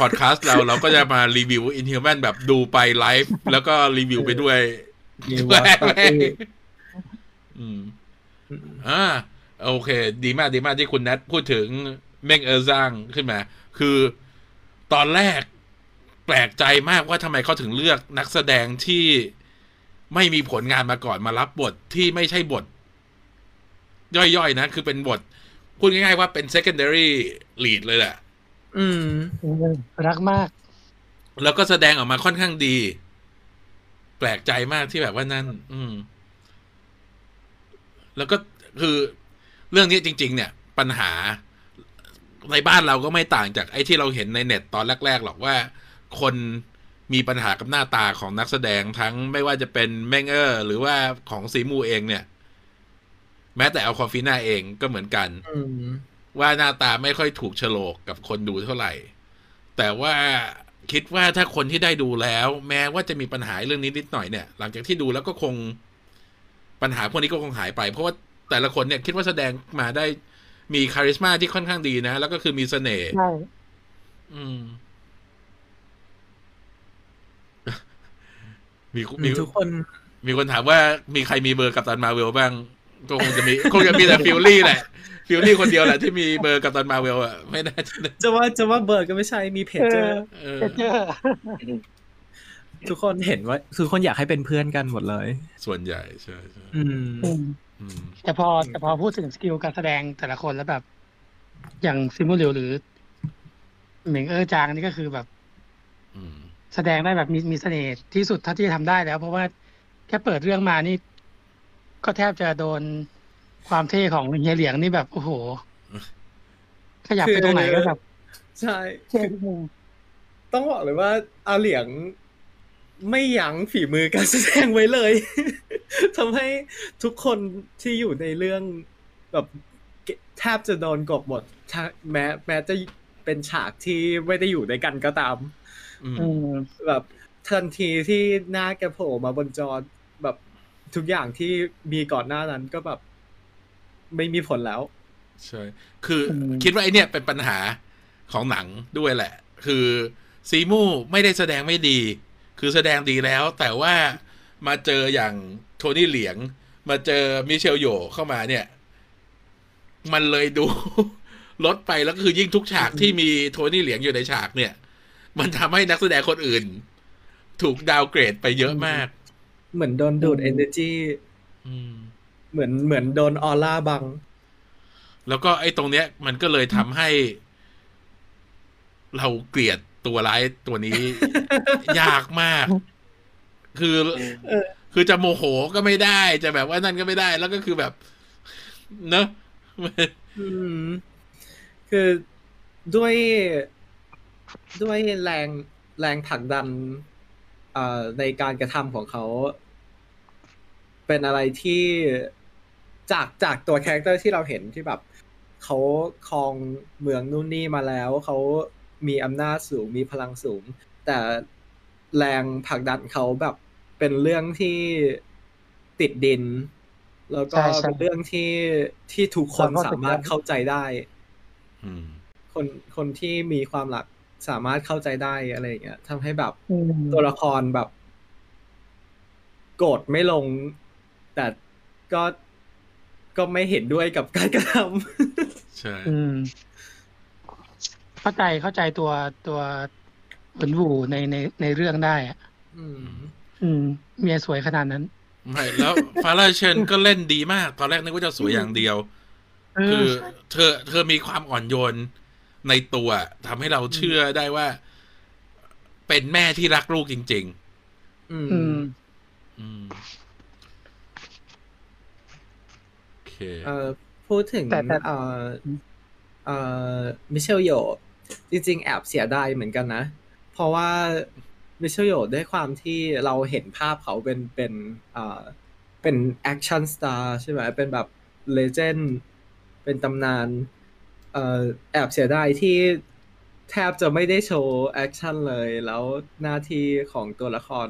พอดแคสต์เราเราก็จะมารีวิว Inhumans แบบดูไปไลฟ์แล้วก็รีวิวไปด้วยมีว่าแม่งอืมอ่าโอเค ดีมากดีมากที่คุณแนทพูดถึงเม่งเออร์ซังขึ้นมา คือตอนแรกแปลกใจมากว่าทำไมเขาถึงเลือกนักแสดงที่ไม่มีผลงานมาก่อนมารับบทที่ไม่ใช่บท ย่อยๆนะ คือเป็นบท พูดง่ายๆว่าเป็น secondary lead เลยแหละ อืม รักมาก แล้วก็แสดงออกมาค่อนข้างดี แปลกใจมากที่แบบว่านั่น อืม แล้วก็คือเรื่องนี้จริง ๆ เนี่ย ปัญหา ในบ้านเราก็ไม่ต่างจากไอ้ที่เราเห็นในเน็ตตอนแรก ๆ หรอกว่า คนมีปัญหากับหน้าตาของนักแสดงทั้งไม่ว่าจะเป็น Meng'er หรือว่าของ Simu เองเนี่ย แม้แต่ Awkwafina เองก็เหมือนกันว่าหน้าตาไม่ค่อยถูกโฉลกกับคนดูเท่าไหร่ แต่ว่าคิดว่าถ้าคนที่ได้ดูแล้ว แม้ว่าจะมีปัญหาเรื่องนี้นิดหน่อยเนี่ย หลังจากที่ดูแล้วก็คงปัญหาพวกนี้ก็คงหายไป เพราะว่าแต่ละคนเนี่ยคิดว่าแสดงมาได้ มี charisma ที่ค่อนข้างดีนะแล้วก็คือมีเสน่ห์ใช่อืมมีมีทุกคน มีคนถามว่ามีใครมีเบอร์ Captain Marvel บ้าง ก็คงจะมีคงจะมีแต่ฟิลลี่แหละ ฟิลลี่คนเดียวแหละที่มีเบอร์ Captain Marvel อะไม่น่าจะจะว่าจะว่าเบิร์ดก็ไม่ใช่มีเพจเจอร์เออเจเจอร์ทุกคนเห็นว่าทุกคนอยากให้เป็นเพื่อนกันหมดเลย ส่วนใหญ่ใช่ใช่อืมอืม แต่พอแต่พอพูดถึงสกิลการแสดงแต่ละคนแล้วแบบ อย่างซิมูเรลหรือเหมิงเออร์จางนี่ก็คือแบบอืมแสดงได้แบบมีมีเสน่ห์ที่สุดเท่าที่จะทำได้แล้ว เพราะว่าแค่เปิดเรื่องมานี่ ก็แทบจะโดนความเท่ของเฮียเหลียงนี่แบบโอ้โหขยับไปตรงไหนก็แบบใช่เท่ทุกมุมต้องบอกเลยว่าอาเหลียง ไม่ยั้งฝีมือการแสดงไว้เลยทำให้ทุกคนที่อยู่ในเรื่องแบบแทบจะโดนกบหมดถ้าแม้แม้จะเป็นฉากที่ไม่ได้อยู่ด้วยกันก็ตามอืมอืมแบบทันทีที่หน้าแกโผล่มาบนจอแบบทุกอย่างที่มีก่อนหน้านั้นก็แบบ ไม่มีผลแล้ว ใช่ คืออมคิดว่าไอเนี่ยเป็นปัญหาของหนังด้วยแหละ คือซีมูไม่ได้แสดงไม่ดี คือแสดงดีแล้ว แต่ว่ามาเจออย่างโทนี่เหลียง มาเจอมิเชลโยเข้ามาเนี่ย มันเลยดู ลดไปแล้วก็คือยิ่งทุกฉากที่มีโทนี่เหลียงอยู่ในฉากเนี่ย มันทำให้นักแสดงคนอื่น ถูกดาวน์เกรดไปเยอะมาก เหมือนโดนดูด energy อืมเหมือนเหมือนโดนออร่าบัง แล้วก็ไอ้ตรงเนี้ย มันก็เลยทำให้ เราเกลียด ตัวร้ายตัวนี้ ยากมาก คือเออคือจะโมโหก็ไม่ได้ จะแบบว่านั่นก็ไม่ได้ แล้วก็คือแบบ เนอะอืมคือด้วยด้วยแรงแรงผลักดันเอ่อในการกระทำของเขา เป็นอะไรที่จากจากตัว character ที่เราเห็นที่แบบเขาครองเมืองนู่นนี่มาแล้วเขา มีอำนาจสูงมีพลังสูง แต่แรงผลักดันเขาแบบเป็นเรื่องที่ติดดิน แล้วก็ใช่ใช่เป็นเรื่องที่ที่ทุกคนเราก็สามารถเข้าใจได้อืมคนคนที่มีความหลักสามารถเข้าใจได้อะไรอย่างเงี้ยทำให้แบบอืมตัวละครแบบ โกรธไม่ลง แต่ก็ก็ไม่เห็นด้วยกับการกระทใช่อืม เข้าใจเข้าใจตัวตัวเหมือนวูในในในเรื่องได้อะำอืม อืม เมียสวยขนาดนั้นไม่แล้วฟาราเชนก็เล่นดีมาก ตอนแรกนึกว่าจะสวยอย่างเดียวเอคืออเธอ เธอมีความอ่อนโยนในตัวทำให้เราเชื่อได้ว่า เป็นแม่ที่รักลูกจริงอืมอืมๆอืมโอเค เอ่อพูดถึงแต่แต่เอ่อเอ่อ Michelle Yeoh จริงๆ แอบเสียดายเหมือนกันนะ เพราะว่า Michelle Yeoh ด้วยความที่เราเห็นภาพเขาเป็นเป็นเอ่อเป็น action star ใช่ไหมเป็นแบบ legend เป็นตำนานเอ่อแอบเสียดายที่แทบจะไม่ได้โชว์ action เลย แล้วหน้าที่ของตัวละคร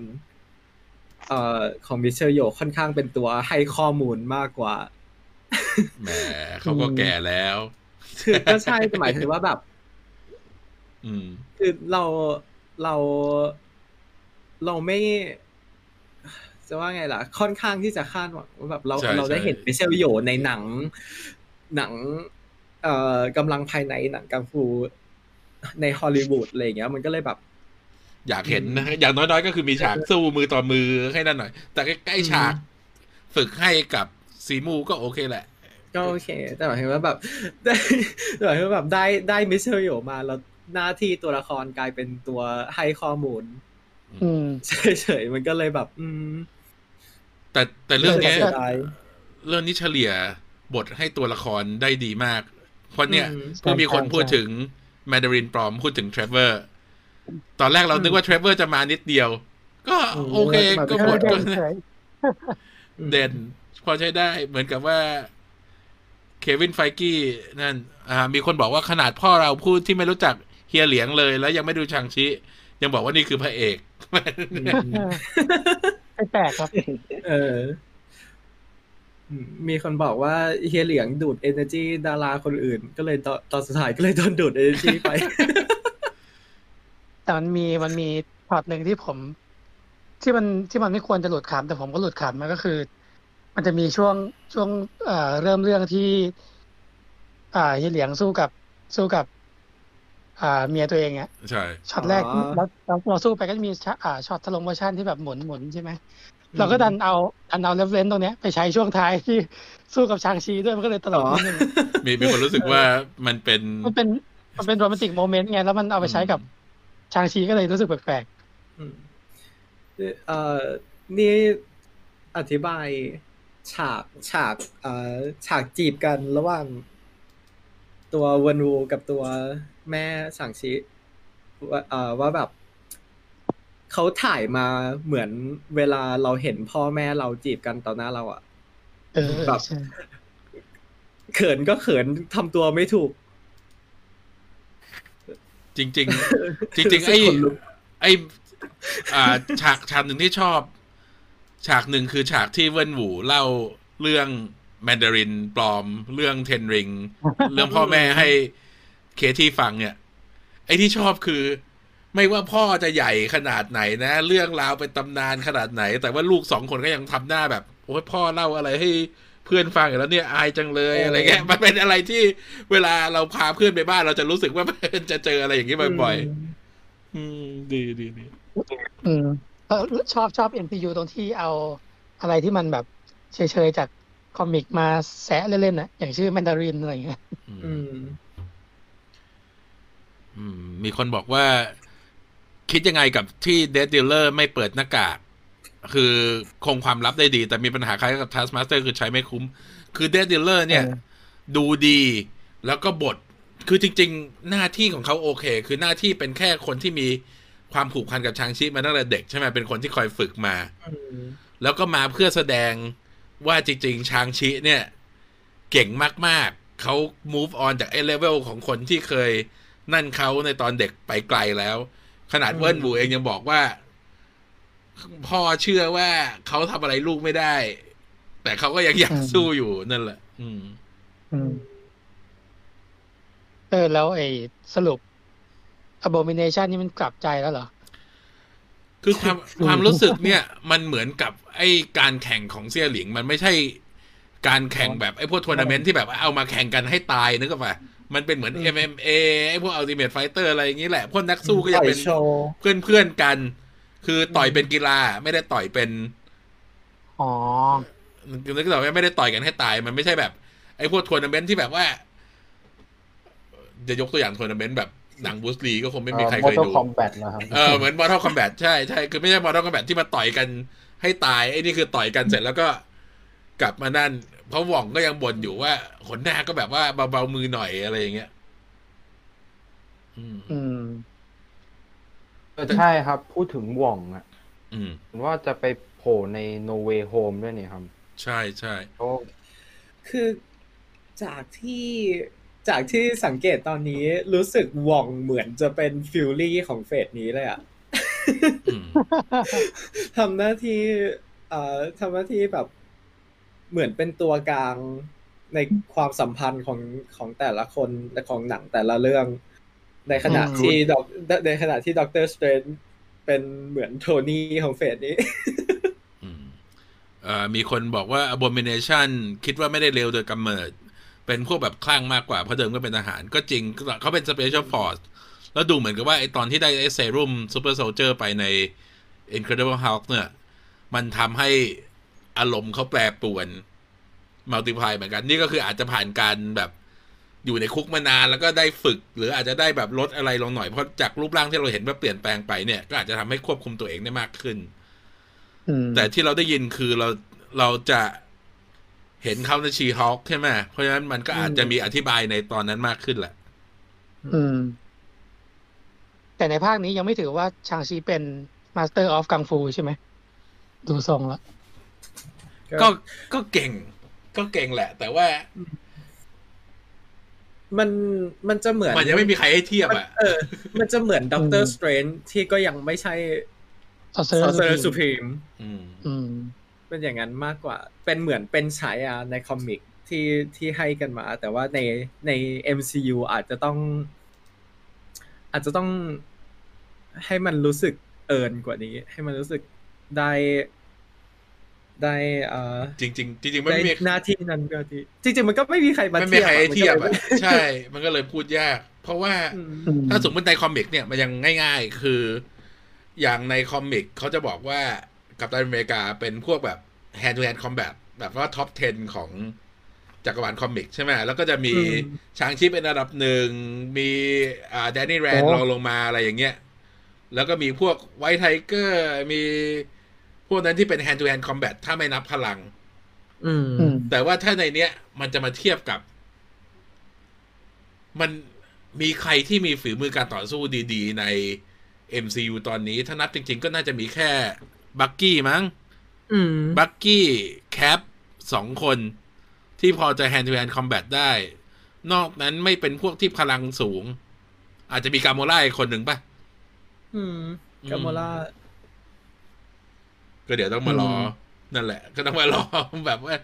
เอ่อของ Michelle Yeoh ค่อนข้างเป็นตัวให้ข้อมูลมากกว่าแหมเขาก็แก่แล้ว คือก็ใช่แต่หมายถึงว่าแบบอืม คือเราเราเราไม่จะว่าไงล่ะ ค่อนข้างที่จะคาดหวังว่าแบบเราใช่เราได้ใช่เห็นมิเชลโยในหนังหนัง เอ่อกำลังภายในหนังกังฟูในฮอลลีวูดอะไรอย่างเงี้ย มันก็เลยแบบ อยากเห็นนะอย่างน้อยๆ ก็คือมีฉากสู้มือต่อมือให้นั่นหน่อย แต่ใกล้อืมๆฉาก ฝึกให้กับ Simu ก็โอเคแหละก็โอเค แต่หมายถึงว่าแบบได้แต่หมายถึงว่าแบบได้ได้ Michelle Yeoh มาแล้ว หน้าที่ตัวละครกลายเป็นตัวให้ข้อมูลอืมเฉยๆมันก็เลยแบบ อืม แต่แต่เรื่องเนี้ยสียดายเรื่องนี้เฉลี่ยบทให้ตัวละครได้ดีมาก เพราะเนี่ยอืมเพิ่งมีคนใช่พูดถึงแมด a รินปลอมพูดถึงเทรเวอร์ตอนแรกเรานึกว่าเทรเวอร์จะมานิดเดียว ก็อืมโอเคมาก็เอบอทเด่ก็นเฉยเด่น พอใช้ได้เหมือนกับว่าเควินไฟกี้นั่น อ่า มีคนบอกว่าขนาดพ่อเราพูดที่ไม่รู้จัก เฮียเหลียงเลย แล้วยังไม่ดูชางชิยังบอกว่านี่คือพระเอกอืมไม่แปลกครับ เอออืมมีคนบอกว่าเฮียเหลียงดูด energy ดาราคนอื่น ก็เลยตอนตอนสุดท้ายก็เลยโดนดูด energy ไปแต่มันมีมันมี part หนึ่งที่ผม ที่มันที่มันไม่ควรจะหลุดขำแต่ผมก็หลุดขำมันก็คือ มันจะมีช่วงช่วงเอ่อเริ่มเรื่องที่ อ่าเฮียเหลียงสู้กับสู้กับ อ่าเมียตัวเองอะใช่ช็อตแรกอ๋อแล้วแล้วเราสู้ไปก็จะมีช็อตอ่าช็อต slow motion ที่แบบหมุนหมุนใช่ไหมเราก็ดันเอาดันเอา reference ตรงเนี้ยไปใช้ช่วงท้ายที่สู้กับชางชีด้วยมันก็เลยตลกนิดนึงมีมีคนรู้สึกว่ามันเป็นมันเป็นมันเป็นโรแมนติกโมเมนต์ไงแล้วมันเอาไปใช้กับชางชีก็เลยรู้สึกแปลกอืมเอ่อนี่อธิบายฉากฉากเอ่อฉากจีบกันระหว่างตัวเวนวูกับตัว แม่สังชิว่าเอ่อว่าแบบเขาถ่ายมาเหมือนเวลาเราเห็นพ่อแม่เราจีบกันต่อหน้าเราอะๆเออแบบใช่เขินก็เขินทำตัวไม่ถูก จริงๆจริงๆไอ้ขนลุกไอ้อ่าฉากฉากหนึ่งที่ชอบ ฉากหนึ่งคือฉากที่เวินหวูเล่าเรื่องแมนดารินปลอม เรื่องเทนริง เรื่องพ่อแม่ให้ เคที่ฟังเนี่ย ไอ้ที่ชอบคือ ไม่ว่าพ่อจะใหญ่ขนาดไหนนะ เรื่องราวเป็นตำนานขนาดไหน แต่ว่าลูกสองคนก็ยังทำหน้าแบบโอ้ยพ่อเล่าอะไรให้เพื่อนฟังอยู่แล้วเนี่ยอายจังเลยเออออะไรเงี้ยมันเป็นอะไรที่เวลาเราพาเพื่อนไปบ้านเราจะรู้สึกว่าจะเจออะไรอย่างนี้บ่อยๆอืม ดีดีดีอืมเออชอบชอบ NPU ตรงที่เอาอะไรที่มันแบบเฉยๆจากคอมิกมาแซะเล่นๆน่ะอย่างชื่อแมนดารินอะไรอย่างเงี้ยอืมอื มมีคนบอกว่า คิดยังไงกับที่เด d ด e ลเลอร์ไม่เปิดหน้ากาก คือคงความลับได้ดี แต่มีปัญหาคล้ายกับ Taskmaster คือใช้ไม่คุ้ม คือเด d ด e ลเลอร์เนี่ยเออดูดีแล้วก็บท คือจริง ๆ หน้าที่ของเขาโอเค คือหน้าที่เป็นแค่คนที่มีความผูกพันกับชางชิมาตั้งแต่เด็กใช่ไหมเป็นคนที่คอยฝึกมาอืมแล้วก็มาเพื่อแสดงว่าจริง ๆ ชางชิเนี่ย เก่งมาก ๆ เขา move on จากไอ้เลเวลของคนที่เคย นั่นเขาในตอนเด็กไปไกลแล้ว ขนาดเวิร์นบูเองยังบอกว่า พ่อเชื่อว่าเขาทำอะไรลูกไม่ได้ แต่เขาก็ยังอยากอืมสู้อยู่นั่นแหละ อืม อืมเออ แล้วไอ้สรุป Abomination นี่มันกลับใจแล้วเหรอ คือความความรู้สึกเนี่ย มันเหมือนกับไอ้การแข่งของเซี่ยหลิง มันไม่ใช่การแข่งแบบไอ้พวกทัวร์นาเมนต์ที่แบบว่าเอามาแข่งกันให้ตายนึกออกปะ มันเป็นเหมือน MMA ไอ้พวก Ultimate Fighter อะไรอย่างนี้แหละ พวกนักสู้ก็ยังเป็นต่อยโชว์เพื่อนเพื่อนๆกัน คือต่อยเป็นกีฬาไม่ได้ต่อยเป็น อ๋อนึกออกไหมไม่ได้ต่อยกันให้ตาย มันไม่ใช่แบบ ไอ้พวกทัวร์นาเมนต์ที่แบบว่า จะยกตัวอย่างทัวร์นาเมนต์แบบหนังบรูซลีก็คงไม่มีใครเคยดู Mortal Kom bat นะครับเออเหมือน Mortal Kombat ใช่ใช่คือไม่ใช่ Mortal Kombat ที่มาต่อยกันให้ตายไอ้นี่คือต่อยกันเสร็จแล้วก็กลับมานั่นเพราะหว่องก็ยังบ่นอยู่ว่าขนหน้าก็แบบว่าเบาๆมือหน่อยอะไรอย่างเงี้ย อืมอืมเออใช่ครับ พูดถึงหว่องอะอืมเห็นว่าจะไปโผล่ใน No Way Home ด้วยนี่ครับ ใช่ใช่โอ้คือจากที่จากที่สังเกตตอนนี้รู้สึกหว่องเหมือนจะเป็นฟิลลี่ของเฟสนี้เลยอะอืมทำหน้าที่ เอ่อทำหน้าที่แบบ เหมือนเป็นตัวกลางในความสัมพันธ์ของของแต่ละคนและของหนังแต่ละเรื่อง ในขณะอืมที่ Doc ในขณะที่ Doctor Strange เป็นเหมือนโทนี่ของ phase นี้อืมเอ่อมีคนบอกว่า Abomination คิดว่าไม่ได้เลวโดยกำเนิด เป็นพวกแบบคลั่งมากกว่า เพราะเดิมก็เป็นทหาร ก็จริงเขาเป็น special force แล้วดูเหมือนกับว่าไอตอนที่ได้ไอเซรุ่ม super soldier ไปใน incredible hulk เนี่ย มันทำให้ อารมณ์เขาแปรปรวนมัลติพายเหมือนกัน นี่ก็คืออาจจะผ่านการแบบอยู่ในคุกมานานแล้วก็ได้ฝึก หรืออาจจะได้แบบลดอะไรลงหน่อยเพราะจากรูปร่างที่เราเห็นว่าเปลี่ยนแปลงไปเนี่ยก็อาจจะทำให้ควบคุมตัวเองได้มากขึ้นแต่ที่เราได้ยินคือเราเราจะเห็นเขาใน She-Hulk ใช่ไหมเพราะฉะนั้นมันก็อาจจะมีอธิบายในตอนนั้นมากขึ้นแหละ อืม แต่ในภาคนี้ยังไม่ถือว่าชางชีเป็น Master of Kung Fu ใช่ไหม ดูทรงแล้ว ก็ก็เก่ง ก็เก่งแหละ แต่ว่า มันมันจะเหมือน มันยังไม่มีใครให้เทียบมันอะเออ มันจะเหมือนด็อกเตออืม Strange ที่ก็ยังไม่ใช่ Sorcerer Sorcerer Sup reme อืมอืมเป็นอย่างนั้นมากกว่า เป็นเหมือนเป็นฉายาใน comic ที่ที่ให้กันมา แต่ว่าในใน MCU อาจจะต้อง อาจจะต้องให้มันรู้สึก earn กว่านี้ ให้มันรู้สึกได้ ได้เอ่อจริงๆจริงๆมันได้ไม่มีหน้าที่นั้นก็ที่จริง ๆ มันก็ไม่มีใครมาไม่มีใครให้เทียบมันก็อะลใช่ มันก็เลยพูดยาก เพราะว่าอืมอืมถ้าสมมติใน comic เนี่ยมันยังง่าย ๆ คือ อย่างใน comic เขาจะบอกว่ากัปตันอเมริกาเป็นพวกแบบ hand to hand combat แบบว่า top 10 ของจักรวาล comic ใช่ไหมแล้วก็จะมีอืมชางชีเป็นอันดับหนึ่ง มีอ่าแดนนี่แรนโอ้รองลงมาอะไรอย่างเงี้ย แล้วก็มีพวก White Tiger มี พวกนั้นที่เป็น hand to hand combat ถ้าไม่นับพลังอืมอืม แต่ว่าถ้าในเนี้ย มันจะมาเทียบกับ มันมีใครที่มีฝีมือการต่อสู้ดีๆ ใน MCU ตอนนี้ ถ้านับจริง ๆ ก็น่าจะมีแค่บักกี้มั้งอืมบักกี้แคปสองคน ที่พอจะ hand to hand combat ได้ นอกนั้นไม่เป็นพวกที่พลังสูง อาจจะมีกาโมล่าอีกคนหนึ่งป่ะอืมกาโมล่า ก็เดี๋ยวต้องมารออมนั่นแหละ ก็ต้องมารอแบบว่า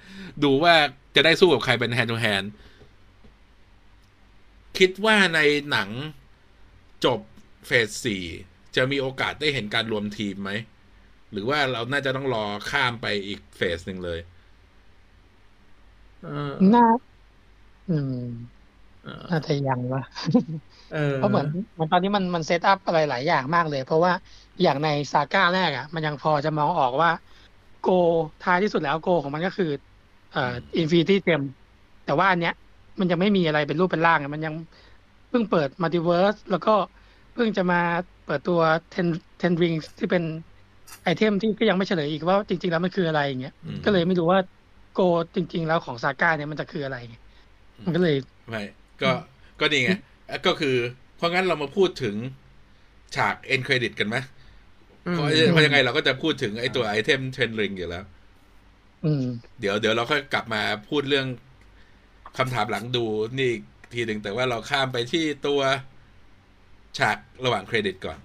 ดูว่าจะได้สู้กับใครเป็น hand to hand คิดว่าในหนังจบเฟสสี่จะมีโอกาสได้เห็นการรวมทีมไหม หรือว่าเราน่าจะต้องรอข้ามไปอีกเฟสหนึ่งเลยเออน่าอืมเออน่าจะยังวะเออเพราะเหมือนเหมือนตอนนี้มันมันเซตอัพอะไรหลายอย่างมากเลย เพราะว่า อย่างในซาก้าแรกอะ มันยังพอจะมองออกว่า โกท้ายที่สุดแล้วโกของมันก็คือ เอ่อ Infinity Gem แต่ว่าอันเนี้ย มันยังไม่มีอะไรเป็นรูปเป็นร่างอะมันยังเพิ่งเปิด multiverse แล้วก็เพิ่งจะมาเปิดตัว Ten Ten Rings ที่เป็น item ที่ก็ยังไม่เฉลยอีกว่าจริง ๆ แล้วมันคืออะไรอย่างเงี้ยอืมก็เลยไม่รู้ว่า goal จริง ๆ แล้วของ saga เนี่ยมันจะคืออะไรไงมันก็เลยไม่ก็ก็นี่ไงก็คือเพราะงั้นเรามาพูดถึงฉาก end credit กันไหมอืม เพราะเพราะยังไงเราก็จะพูดถึงไอ้ตัว item Ten Rings อยู่แล้วอืมเดี๋ยวเดี๋ยวเราค่อยกลับมาพูดเรื่องคำถามหลังดูนี่อีกทีหนึ่งแต่ว่าเราข้ามไปที่ตัวฉากระหว่างเครดิตก่อน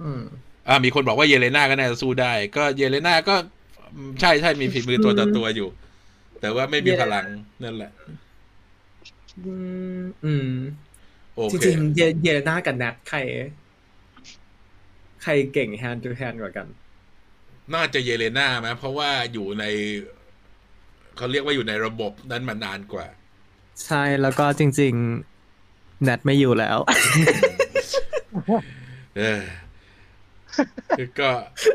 อืมอ่ามีคนบอกว่าเยเลน่าก็น่าจะสู้ได้ ก็เยเลน่าก็อืมใช่ใช่มีฝีมือตัวต่อตัวอยู่ แต่ว่าไม่มีพลังนั่นแหละ อืมอืมโอจเคริงๆเยเยเลน่ากับแนทใคร ใครเก่ง hand to hand กว่ากัน น่าจะเยเลน่าไหมเพราะว่าอยู่ใน เขาเรียกว่าอยู่ในระบบนั้นมานานกว่า ใช่แล้วก็จริงๆแนทไม่อยู่แล้วเออก็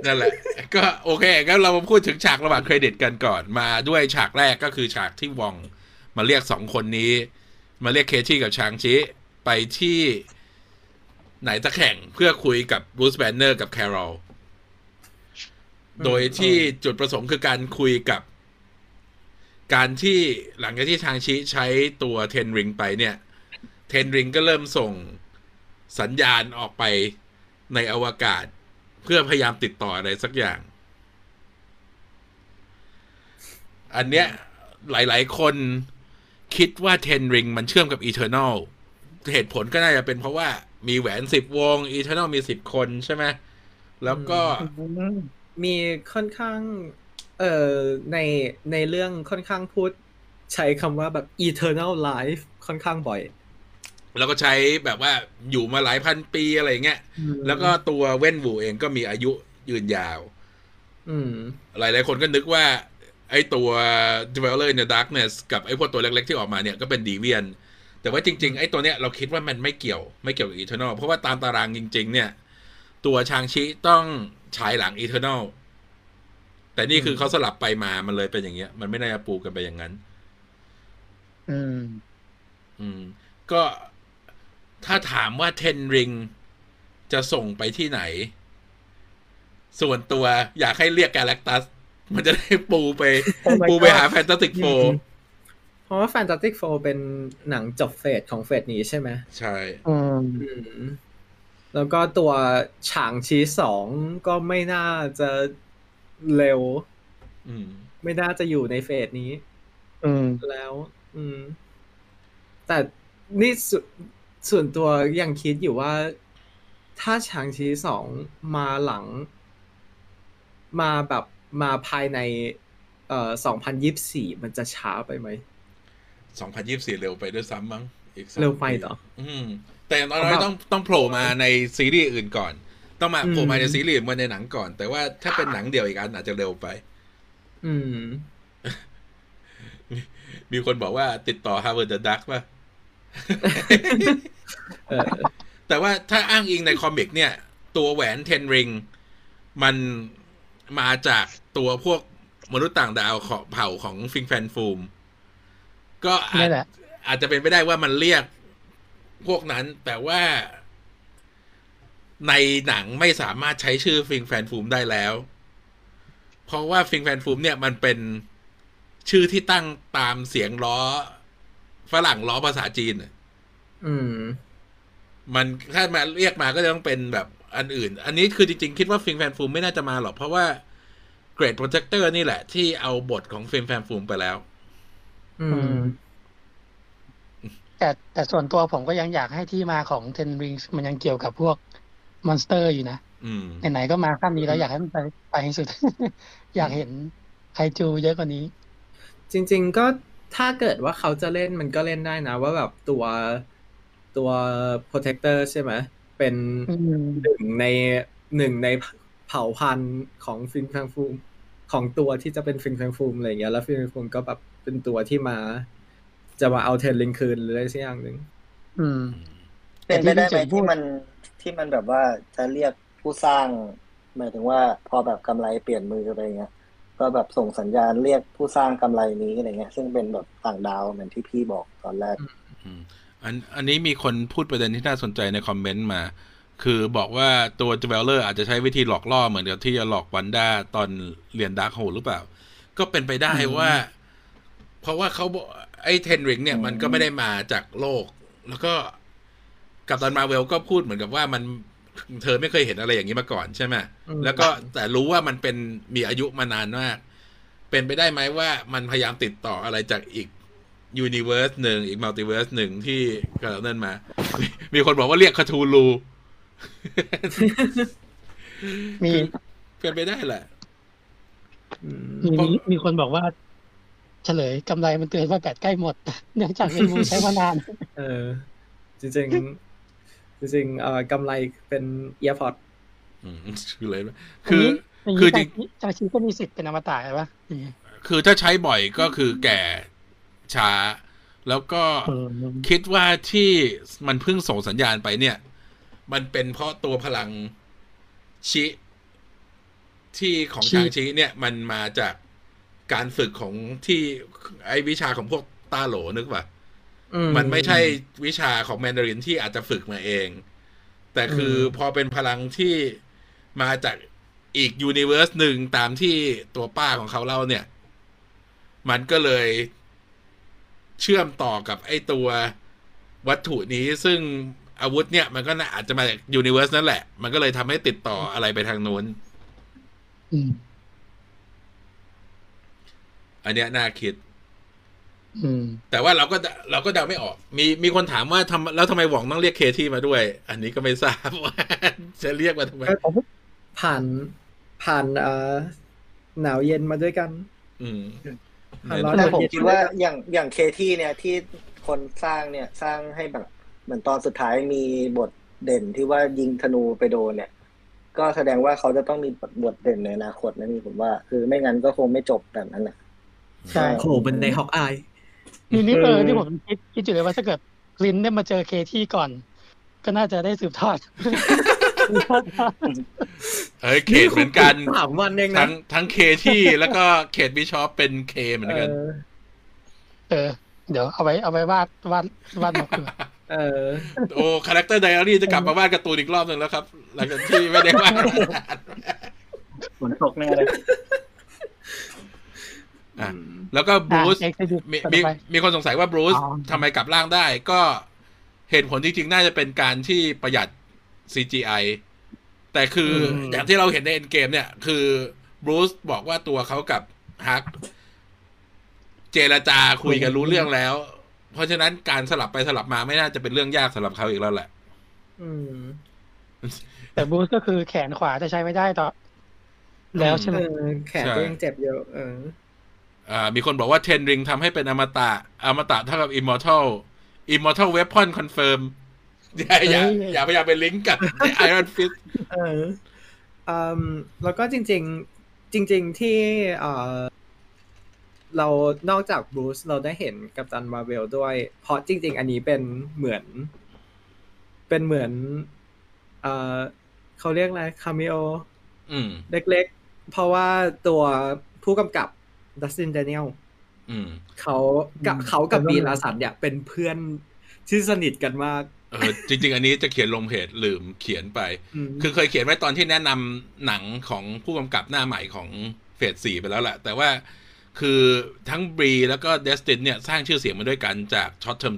นั่นแหละ ก็โอเคงั้นเรามาพูดถึงฉากระหว่างเครดิตกันก่อนมาด้วยฉากแรกก็คือฉากที่วอง มาเรียกสองคนนี้ มาเรียกเคที่กับชางชิ ไปที่ ไหนตะแข่งเพื่อคุยกับบูสแบนเนอร์กับแคโรลโดยที่จุดประสงค์คือการคุยกับ การที่หลังจากที่ชางชิใช้ตัวเทนริงไปเนี่ย เทนริงก็เริ่มส่งสัญญาณออกไปในอวกาศ เพื่อพยายามติดต่ออะไรสักอย่าง อันเนี้ยหลาย ๆ คนคิดว่า Ten Rings มันเชื่อมกับอีเทอร์น l เหตุผลก็น่าจะเป็นเพราะว่า มีแหวนสิบวง Eternals มีสิบคนใช่ไหมแล้วก็มีค่อนข้าง เอ่อในในเรื่องค่อนข้างพูด ใช้คำว่าแบบ eternal life ค่อนข้างบ่อย แล้วก็ใช้แบบว่าอยู่มาหลายพันปีอะไรอย่างเงี้ยแล้วก็ตัวเวนวูเองก็มีอายุยืนยาวอืมหลายๆคนก็นึกว่า ไอ้ตัว Dweller in the Darkness กับไอ้พวกตัวเล็กๆที่ออกมาเนี่ยก็เป็นดีเวียน แต่ว่าจริงๆไอ้ตัวเนี้ยเราคิดว่ามันไม่เกี่ยวไม่เกี่ยวกับ Eternal เพราะว่าตามตารางจริง ๆ เนี่ย ตัวชางชิต้องฉายหลัง Eternal แต่นี่คือเขาสลับไปมามันเลยเป็นอย่างเงี้ย มันไม่น่าจะปูกันไปอย่างนั้น อืม อืม ก็ถ้าถามว่าเทนริงจะส่งไปที่ไหน ส่วนตัวอยากให้เรียกกาแล็กตัส มันจะได้ปูไป Oh my ปูไป God หาแฟนตาติกโฟ เพราะว่า Fantastic Four เป็นหนังจบเฟสของเฟสนี้ใช่ไหมใช่อืมอืมแล้วก็ตัวฉางชีสองก็ไม่น่าจะเร็วอืมไม่น่าจะอยู่ในเฟสนี้อืมแล้ว อืม แต่นี่สส่วนตัวยังคิดอยู่ว่า ถ้าฉางชีสองมาหลัง มาแบบมาภายใน เอ่อสองพันยิบสี่มันจะช้าไปไหม สองพันยี่สิบเร็วไปด้วยซ้ำมั้งอีกสามเร็วไปเหรออืม แต่อย่างน้อยๆต้องต้องโผล่มาในซีรีส์อื่นก่อน ต้องมาอืมโผล่มาในซีรีส์มาในหนังก่อน แต่ว่าถ้าเป็นหนังเดียวอีกอันอาจจะเร็วไป อืม มีคนบอกว่าติดต่อ Howard the Duck ป่ะเออแต่ว่าถ้าอ้างอิงใน comic เนี่ย ตัวแหวน Ten Rings มันมาจากตัวพวกมนุษย์ต่างดาวของเผ่าของ Fin Fang Foom ก็อานี่จแหละอาจจะเป็นไปได้ว่ามันเรียกพวกนั้น แต่ว่าในหนังไม่สามารถใช้ชื่อ Fin Fang Foom ได้แล้ว เพราะว่า Fin Fang Foom เนี่ยมันเป็นชื่อที่ตั้งตามเสียงล้อ ฝรั่งล้อภาษาจีนน่ะอืม มันถ้ามาเรียกมาก็จะต้องเป็นแบบอันอื่น อันนี้คือจริง ๆ คิดว่า Fin Fang Foom ไม่น่าจะมาหรอก เพราะว่า Great Protector นี่แหละที่เอาบทของ Fin Fang Foom ไปแล้ว อือืมมแต่แต่ส่วนตัวผมก็ยังอยากให้ที่มาของ Ten Rings มันยังเกี่ยวกับพวก monster อยู่นะอืมไหนๆก็มาขั้นนี้แล้วอยากให้มันไปไปให้สุด อยากเห็นไคจูเยอะกว่านี้ จริง ๆ ก็ถ้าเกิดว่าเขาจะเล่นมันก็เล่นได้นะ ว่าแบบตัวตัว protector ใช่ไหมเป็นอืมหนึ่งในหนึ่งในเผ่าพันธุ์ของ Fin Fang Foom ของตัวที่จะเป็น Fin Fang Foom อะไรอย่างเงี้ยแล้ว Fin Fang Foom ก็แบบ เป็นตัวที่มา จะมาเอาเทนลิงคืนหรืออะไรสักอย่างหนึ่งอืม เป็นไปได้ไหมแต่ที่พี่เจ๋งพูดที่มันที่มันแบบว่าจะเรียกผู้สร้างหมายถึงว่าพอแบบกำไรเปลี่ยนมืออะไรเงี้ยก็แบบส่งสัญญาณเรียกผู้สร้างกำไรนี้อะไรเงี้ย ซึ่งเป็นแบบต่างดาวเหมือนที่พี่บอกตอนแรกอืมอันอันนี้มีคนพูดประเด็นที่น่าสนใจในคอมเมนต์มา คือบอกว่าตัวเจเวลเลอร์อาจจะใช้วิธีหลอกล่อเหมือนกับที่จะหลอกวันด้าตอนเรียน Darkhold หรือเปล่า ก็เป็นไปได้ว่า เพราะว่าเขาบอกไอ้ Ten Rings เนี่ยมันก็ไม่ได้มาจากโลก แล้วก็ Captain Marvel ก็พูดเหมือนกับว่ามันเธอไม่เคยเห็นอะไรอย่างนี้มาก่อนใช่ไหมอืมแล้วก็แต่รู้ว่ามันเป็นมีอายุมานานมาก เป็นไปได้ไหมว่ามันพยายามติดต่ออะไรจากอีก universe หนึ่งอีก multiverse หนึ่งที่กำลังนั่นมามีมีคนบอกว่าเรียก Cthulhuมีเป็นไปได้แหละอืมมีมีมีคนบอกว่า เฉลยกำไรมันเตือนว่าแบตใกล้หมด เนื่องจากเมนูใช้มานาน เออ จริงๆ จริงๆเอ่อกำไรเป็นเอียร์พอดอืมคือเลยคืออย่างคือนี้จริงจางชีก็มีสิทธิ์เป็นอมตะใช่ปะอย่างงี้คือถ้าใช้บ่อยก็คือแก่ช้า แล้วก็เออคิดว่าที่มันเพิ่งส่งสัญญาณไปเนี่ย มันเป็นเพราะตัวพลังชิที่ของชางชิเนี่ย มันมาจาก การฝึกของที่ไอวิชาของพวกตาโหลนึกป่ะอืมันไม่ใช่วิชาของแมนดารินที่อาจจะฝึกมาเอง แต่คืออพอเป็นพลังที่มาจากอีกยูนิเวอร์สหนึ่งตามที่ตัวป้าของเขาเล่าเนี่ย มันก็เลยเชื่อมต่อกับไอ้ตัววัตถุนี้ซึ่งอาวุธเนี่ย มันก็น่าอาจจะมาจากยูนิเวอร์สนั่นแหละ มันก็เลยทำให้ติดต่ออะไรไปทางนู้น อืม อันเนี้ยน่าคิดอืมแต่ว่าเราก็เราก็เดาไม่ออก มีมีคนถามว่าทำแล้วทำไมหว่องต้องเรียกเคที่มาด้วย อันนี้ก็ไม่ทราบว่าจะเรียกมาทำไมผ่านผ่านเอ่อหนาวเย็นมาด้วยกัน อืมผ่านร้อนแต่ผมคิดว่าอย่างอย่างเคที่เนี่ยที่คนสร้างเนี่ยสร้างให้แบบเหมือนตอนสุดท้ายมีบทเด่นที่ว่ายิงธนูไปโดนเนี่ย ก็แสดงว่าเขาจะต้องมีบทเด่นในอนาคตนะนี่ผมว่า คือไม่งั้นก็คงไม่จบแบบนั้นนะ ใช่โอ้โหเป็นในฮอกอายนี่นี่เออเออที่ผมคิดคิดอยู่เลยว่าถ้าเกิดกลินได้มาเจอเคที่ก่อน ก็น่าจะได้สืบทอดเฮ้ยเขตเหมือนกันสามวันเองนะทั้งทั้งเคที่แล้วก็เขตบิชอปเป็นเคเหมือนกัน เออเออเดี๋ยวเอาไว้เอาไว้วาดวาดวาดนกดีกว่าเออ โอ้คาแรคเตอร์ไดอารี่จะกลับมาวาดการ์ตูนอีกรอบหนึ่งแล้วครับ หลังจากที่ไม่ได้วาดฝนตกแน่เลยอะ แล้วก็บรูซอะ Exhibit มีต่อมีไปมีคนสงสัยว่าบรูซอ๋อทำไมกลับร่างได้ ก็เหตุผลจริงๆ น่าจะเป็นการที่ประหยัด CGI แต่คืออมอย่างที่เราเห็นในเอ็นเกมเนี่ย คือบรูซบอกว่าตัวเขากับฮักเจรจาคุยกันรู้เรื่องแล้ว เพราะฉะนั้นการสลับไปสลับมาไม่น่าจะเป็นเรื่องยากสำหรับเขาอีกแล้วแหละอืมแต่บูสก็คือแขนขวาจะใช้ไม่ได้ต่อ แล้วใช่ไหมเออแขนก็ยังเจ็บเยอะเอออ่า มีคนบอกว่าเทนริงทำให้เป็นอมตะ อมตะเท่ากับ immortal immortal weapon confirm อย่าอย่าเอ้ยอย่าพยายามไปลิงก์กับ Iron Fist เอออืมแล้วก็จริง ๆ จริง ๆ ที่เอ่อเรานอกจากบรูซเราได้เห็นกัปตันมาเวลด้วย เพราะจริง ๆ อันนี้เป็นเหมือน เป็นเหมือนเอ่อเขาเรียกอะไรคาเมโออืมเล็ก ๆ เพราะว่าตัวผู้กำกับ ดัสตินเดเนียลอืมเขากับเขากับบีลาสันเนี่ย เป็นเพื่อนที่สนิทกันมากเออจริง ๆ อันนี้จะเขียนลงเพจลืมเขียนไปมคือเคยเขียนไว้ตอนที่แนะนำหนังของผู้กำกับหน้าใหม่ของเฟสสี่ไปแล้วแหละแต่ว่าคือทั้งบรีแล้วก็เดสตินเนี่ย สร้างชื่อเสียงมาด้วยกันจาก Short Term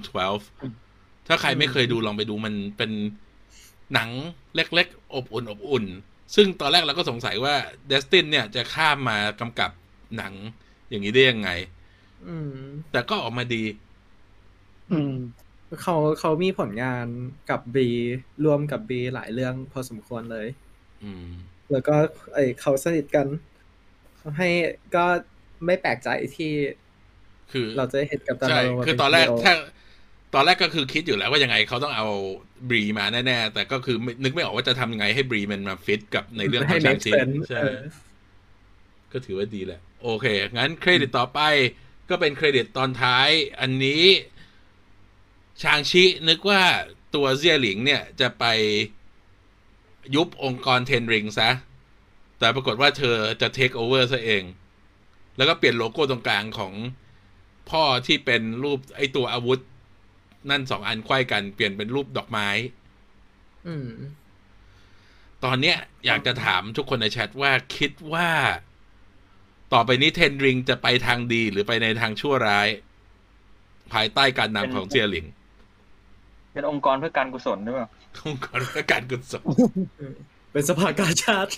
12 ถ้าใครไม่เคยดูลองไปดูมันเป็นหนังเล็กๆ อบอุ่นอบอุ่น ซึ่งตอนแรกเราก็สงสัยว่าเดสตินเนี่ยจะข้ามมากำกับหนัง อย่างนี้ได้ยังไง อืม แต่ก็ออกมาดี อืมเขาเขามีผลงานกับบีร่วมกับบีหลายเรื่องพอสมควรเลย อืม แล้วก็ไอเขาสนิทกันทำให้ก็ไม่แปลกใจที่คือเราจะเห็นกับตันใช่มาโลมาคือเป็ตอนแรกฮีโถ้า ตอนแรกก็คือคิดอยู่แล้วว่ายังไงเขาต้องเอาBrie มาแน่ๆ แต่ก็คือไม่นึกไม่ออกว่าจะทำยังไงให้บรีมันมาฟิตกับในเรื่องขให้องชาง make ชี sense ใช่เออก็ถือว่าดีแหละ โอเค งั้นเครดิตต่อไปก็เป็นเครดิตตอนท้าย อันนี้ Shang-Chi นึกว่าตัวเซี่ยหลิงเนี่ยจะไปยุบองค์กร Ten Rings ซะ แต่ปรากฏว่าเธอจะ take over ซะเอง แล้วก็เปลี่ยนโลโก้ตรงกลางของพ่อที่เป็นรูปไอตัวอาวุธ นั่นสองอันไขว้กัน เปลี่ยนเป็นรูปดอกไม้ อืม ตอนเนี้ยอยากจะถามทุกคนในแชทว่าคิดว่า ต่อไปนี้เทนริงจะไปทางดีหรือไปในทางชั่วร้าย ภายใต้การนำของเจียหลิง เป็นองค์กรเพื่อการกุศลหรือเปล่าองค์กรเพื่อการกุศลเป็นสภากาชาติ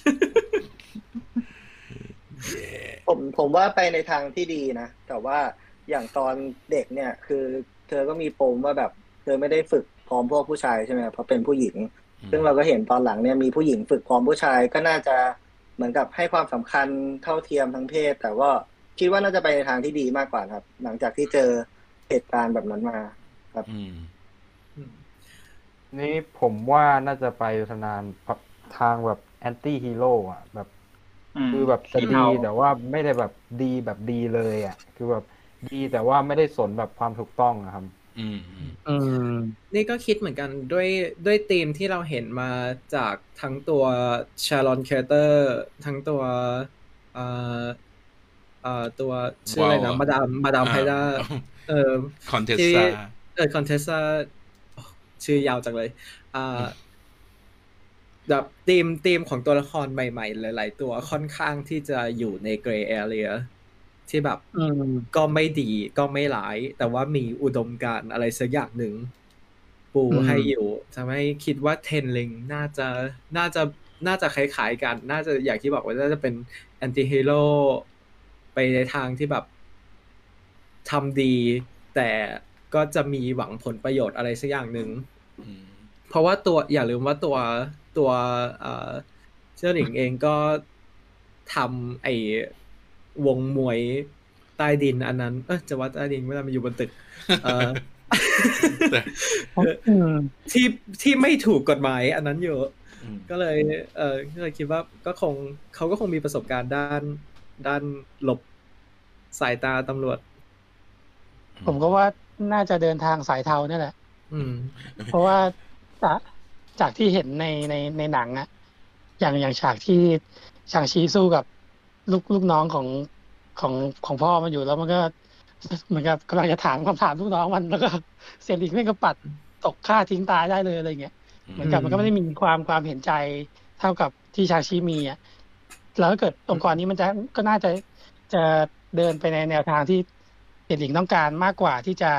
ผมผมว่าไปในทางที่ดีนะ แต่ว่าอย่างตอนเด็กเนี่ย คือเธอก็มีปมว่าแบบ เธอไม่ได้ฝึกพร้อมพวกผู้ชายใช่ไหมเพราะเป็นผู้หญิง ซึ่งเราก็เห็นตอนหลังเนี่ยมีผู้หญิงฝึกพร้อมผู้ชายก็น่าจะเห มือนกับให้ความสำคัญเท่าเทียมทั้งเพศ แต่ว่าคิดว่าน่าจะไปในทางที่ดีมากกว่าครับ หลังจากที่เจอเหตุการณ์แบบนั้นมาอืมนี่ผมว่าน่าจะไปทางนานทางแบบ anti-hero อะแบบมคือแบบจะขี้ดีเทาแต่ว่าไม่ได้แบบดีแบบดีเลย อะ คือแบบดีแต่ว่าไม่ได้สนแบบความถูกต้องอะครับ อืมอืมนี่ก็คิดเหมือนกันด้วยด้วยธีมที่เราเห็นมาจากทั้งตัว Sharon Carter ทั้งตัวเอ่อเอ่อตัวชื่ออะไรนะ Madame Madame Hydra เออ Contessa เออ Contessaชื่อยาวจังเลยอ่าแบบธีมธีมของตัวละครใหม่ ๆ หลาย ๆ ตัวค่อนข้างที่จะอยู่ในเกรย์แอเรีย ที่แบบอืมก็ไม่ดีก็ไม่ร้าย แต่ว่ามีอุดมการณ์อะไรสักอย่างหนึ่งปูอืมให้อยู่ทำให้คิดว่าเทนลิงน่าจะน่าจะน่าจะคล้ายๆกัน น่าจะอย่างที่บอกว่าน่าจะเป็นแอนตี้ฮีโร่ไปในทางที่แบบทำดี แต่ก็จะมีหวังผลประโยชน์อะไรสักอย่างหนึ่งอืมเพราะว่าตัวอย่าลืมว่าตัวตัวเอ่อเจ้าหนิงเองก็ทำไอ้ วงมวยใต้ดินอันนั้น เออจะว่าใต้ดินไม่ได้มันอยู่บนตึก เออแต่อืมที่ที่ไม่ถูกกฎหมายอันนั้นอยู่อืมก็เลย เออก็เลยคิดว่าก็คงเขาก็คงมีประสบการณ์ด้านด้านหลบสายตาตำรวจ ผมก็ว่าน่าจะเดินทางสายเทาเนี่ยแหละอืมเพราะว่าจากจากที่เห็นในในในหนังอะอย่างอย่างฉากที่ชางชีสู้กับ ลูกลูกน้องของของของพ่อมันอยู่แล้วมันก็เหมือนกับกำลังจะถามคำถามลูกน้องมันแล้วก็เซริกแม่งก็ปัดตกฆ่าทิ้งตายได้เลยอะไรเงี้ยเหมือนกับมันก็ไม่ได้มีความความเห็นใจเท่ากับที่ชาชิมีอะแล้วถ้าเกิดองค์กรนี้มันจะก็น่าจะจะเดินไปในแนวทางที่เจดหลิงต้องการมากกว่าที่จะ